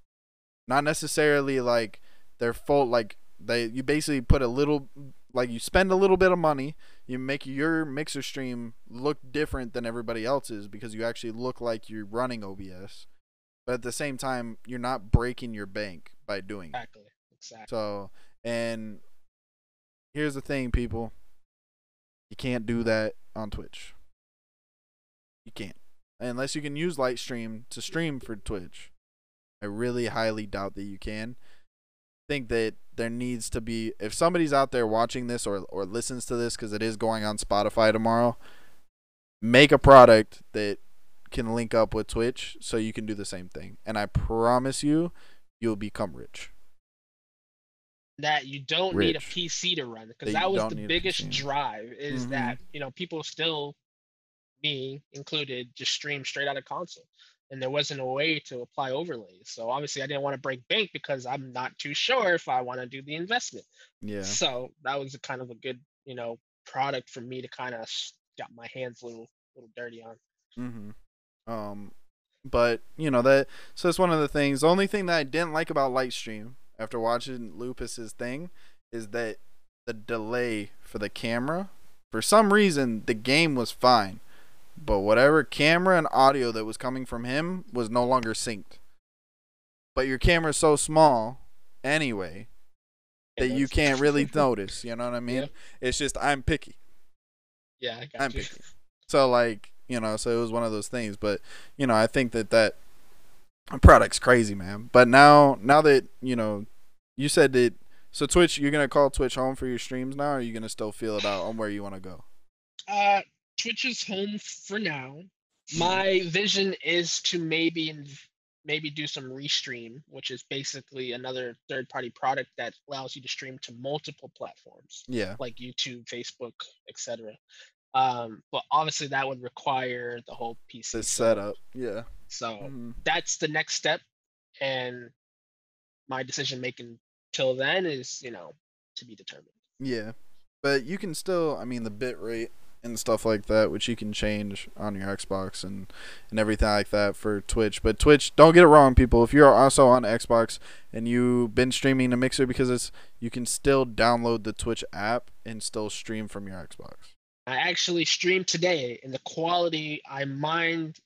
Not necessarily like they're full like they you basically put a little like you spend a little bit of money you make your mixer stream look different than everybody else's because you actually look like you're running obs but at the same time you're not breaking your bank by doing it Exactly. Exactly. so and here's the thing people you can't do that on twitch you can't unless you can use lightstream to stream for twitch i really highly doubt that you can think that there needs to be if somebody's out there watching this or or listens to this because it is going on spotify tomorrow make a product that can link up with twitch so you can do the same thing. And i promise you you'll become rich. That you don't need a PC to run because That that was the biggest drive is Mhm. that you know people still me included just stream straight out of console and there wasn't a way to apply overlays so obviously I didn't want to break bank because I'm not too sure if I want to do the investment yeah so that was a kind of a good you know product for me to kind of got my hands a little little dirty on Mm-hmm. Um, but you know that so that's one of the things. The only thing that I didn't like about Lightstream after watching Lupus's thing is that the delay for the camera. For some reason, the game was fine, but whatever camera and audio that was coming from him was no longer synced. But your camera's so small, anyway, It that you can't really notice. You know what I mean? Yeah. It's just I'm picky. yeah I you. picky. So like, you know, so it was one of those things. But you know, I think that that product's crazy, man. But now, now that you know, you said that. So Twitch, you're gonna call Twitch home for your streams now, or are you gonna still feel it out on where you want to go? Uh, Twitch is home for now. My vision is to maybe maybe do some restream, which is basically another third party product that allows you to stream to multiple platforms Yeah. like YouTube, Facebook, etc. Um, but obviously that would require the whole PC The setup. Yeah. So Mhm. that's the next step, and my decision making till then is you know to be determined. Yeah. But you can still, I mean, the bit rate and stuff like that, which you can change on your Xbox and, and everything like that for Twitch. But Twitch, don't get it wrong, people. If you're also on Xbox and you've been streaming to Mixer because it's, you can still download the Twitch app and still stream from your Xbox. I actually streamed today, and the quality I mind,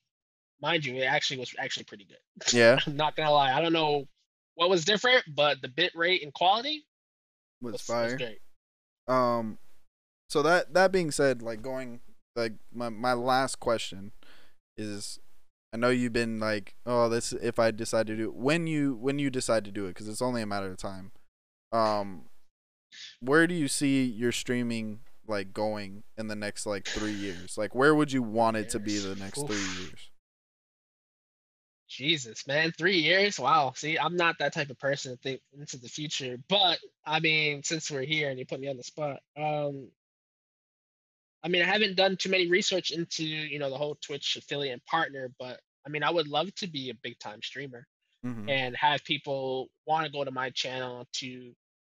mind you, it actually was actually pretty good. Yeah. I'm not gonna lie, I don't know what was different, but the bit rate and quality Was was, was fire. great. Um, so that that being said, like going like my my last question is, I know you've been like, oh, this if I decide to do it when you when you decide to do it because it's only a matter of time. Um, where do you see your streaming like going in the next like three years? Like, where would you want it to be the next Oof. three years? Jesus, man, three years. Wow. See, I'm not that type of person to think into the future. But I mean, since we're here and you put me on the spot, um, I mean, I haven't done too many research into you know the whole Twitch affiliate and partner, but I mean, I would love to be a big time streamer Mm-hmm. and have people want to go to my channel to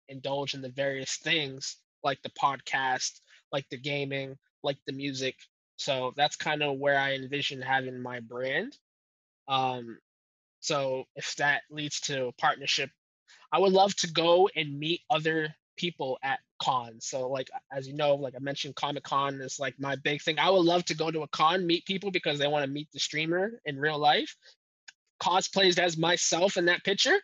indulge in the various things like the podcast, like the gaming, like the music. So that's kind of where I envision having my brand. Um, so if that leads to a partnership, I would love to go and meet other people at cons. So like as you know, like I mentioned, Comic Con is like my big thing. I would love to go to a con, meet people because they want to meet the streamer in real life. Cosplays as myself in that picture.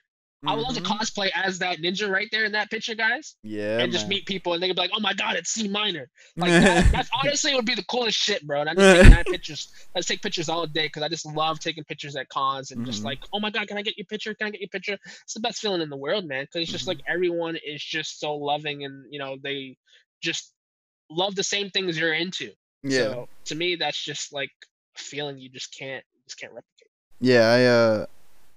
I would love to Mhm. cosplay as that ninja right there in that picture, guys, Yeah, and just man. meet people, and they could be like, "Oh my god, it's C Minor." Like that, that's honestly would be the coolest shit, bro. And I just take mad pictures. I just take pictures all day because I just love taking pictures at cons and just Mhm. like, oh my god, can I get your picture? Can I get your picture? It's the best feeling in the world, man. Because it's just Mhm. like everyone is just so loving, and you know they just love the same things you're into. yeah. So to me, that's just like a feeling you just can't just can't replicate. Yeah, I uh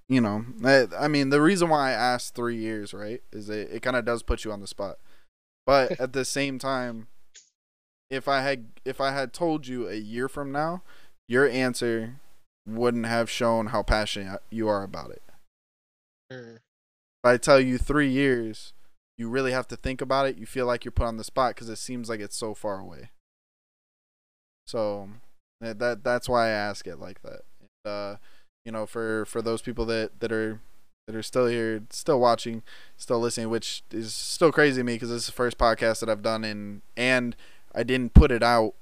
you know, I, I mean the reason why I asked 3 years, right, is it it kind of does put you on the spot. But at the same time if I had if I had told you a year from now, your answer wouldn't have shown how passionate you are about it. Mm. If I tell you 3 years, you really have to think about it. You feel like you're put on the spot cuz it seems like it's so far away. So that, that that's why I ask it like that. And, uh, you know, for for those people that that are that are still here, still watching, still listening, which is still crazy to me because this is the first podcast that I've done in, and I didn't put it out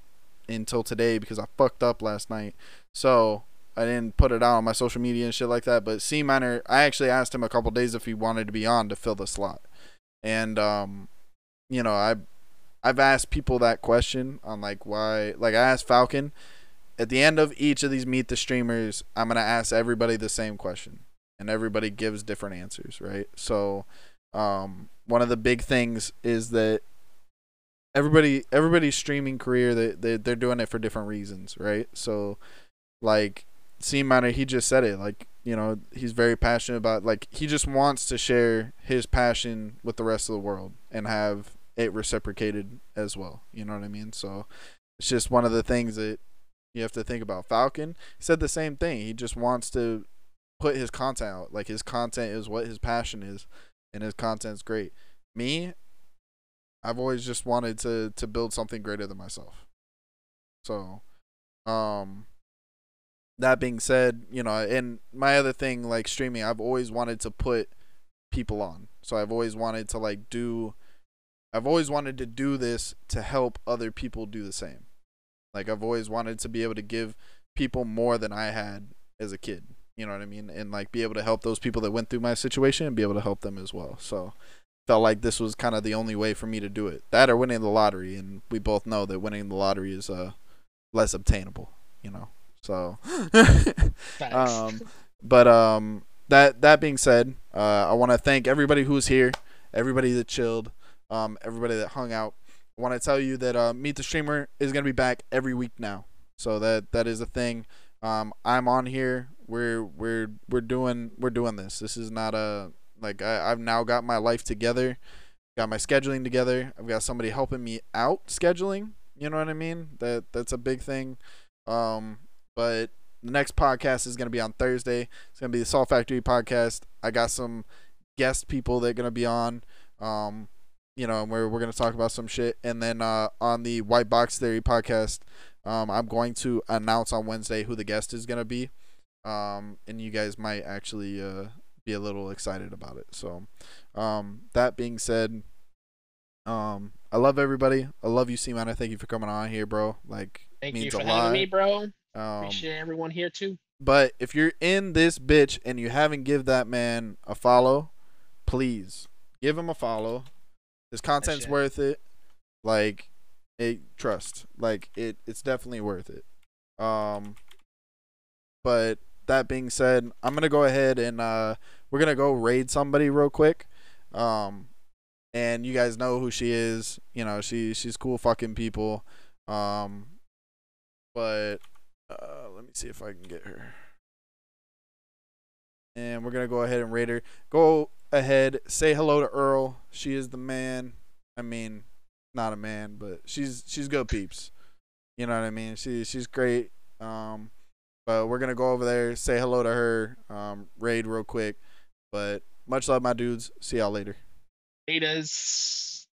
until today because I fucked up last night. So I didn't put it out on my social media and shit like that. But C Minor, I actually asked him a couple days if he wanted to be on to fill the slot, and um, you know, I I've asked people that question on like why, like I asked Falcon. At the end of each of these meet the streamers, I'm gonna ask everybody the same question, and everybody gives different answers, right? So, um, one of the big things is that everybody everybody's streaming career they, they they're doing it for different reasons right so like C Minor he just said it like you know he's very passionate about like he just wants to share his passion with the rest of the world and have it reciprocated as well you know what i mean so it's just one of the things that you have to think about falcon said the same thing he just wants to put his content out like his content is what his passion is and his content's great me I've always just wanted to to build something greater than myself. So, um that being said, you know, and my other thing like streaming, I've always wanted to put people on. So I've always wanted to like do I've always wanted to do this to help other people do the same. Like I've always wanted to be able to give people more than I had as a kid. You know what I mean? And like be able to help those people that went through my situation and be able to help them as well. So felt like this was kind of the only way for me to do it. That or winning the lottery, and we both know that winning the lottery is uh less obtainable, you know. So, um, but um, that that being said, uh, I want to thank everybody who's here, everybody that chilled, um, everybody that hung out. I want to tell you that uh, Meet the Streamer is gonna be back every week now. So that that is a thing. Um, I'm on here. We're we're we're doing we're doing this. This is not a like I, I've now got my life together, got my scheduling together. I've got somebody helping me out scheduling. You know what I mean? That that's a big thing. Um, but the next podcast is gonna be on Thursday. It's gonna be the Salt Factory podcast. I got some guest people that are gonna be on. Um, you know, and we're we're gonna talk about some shit. And then uh, on the White Box Theory podcast, um, I'm going to announce on Wednesday who the guest is gonna be. Um, and you guys might actually uh be a little excited about it. So, um, that being said, um, I love everybody. I love you, Seaman. I thank you for coming on here, bro. Like, Thank you means for a having lot. me, bro. Um, Appreciate everyone here too. but if you're in this bitch and you haven't give that man a follow, please give him a follow. His content's worth it. Like, it trust. Like it, it's definitely worth it. Um, but that being said, I'm gonna go ahead and uh, we're gonna go raid somebody real quick. Um, and you guys know who she is. You know, she she's cool fucking people. Um, but uh, let me see if I can get her. And we're gonna go ahead and raid her. Go ahead, say hello to Earl. She is the man. I mean, not a man, but she's she's good peeps. You know what I mean? She she's great. Um, but we're gonna go over there, say hello to her, um, raid real quick. But much love, my dudes. See y'all later. Betas.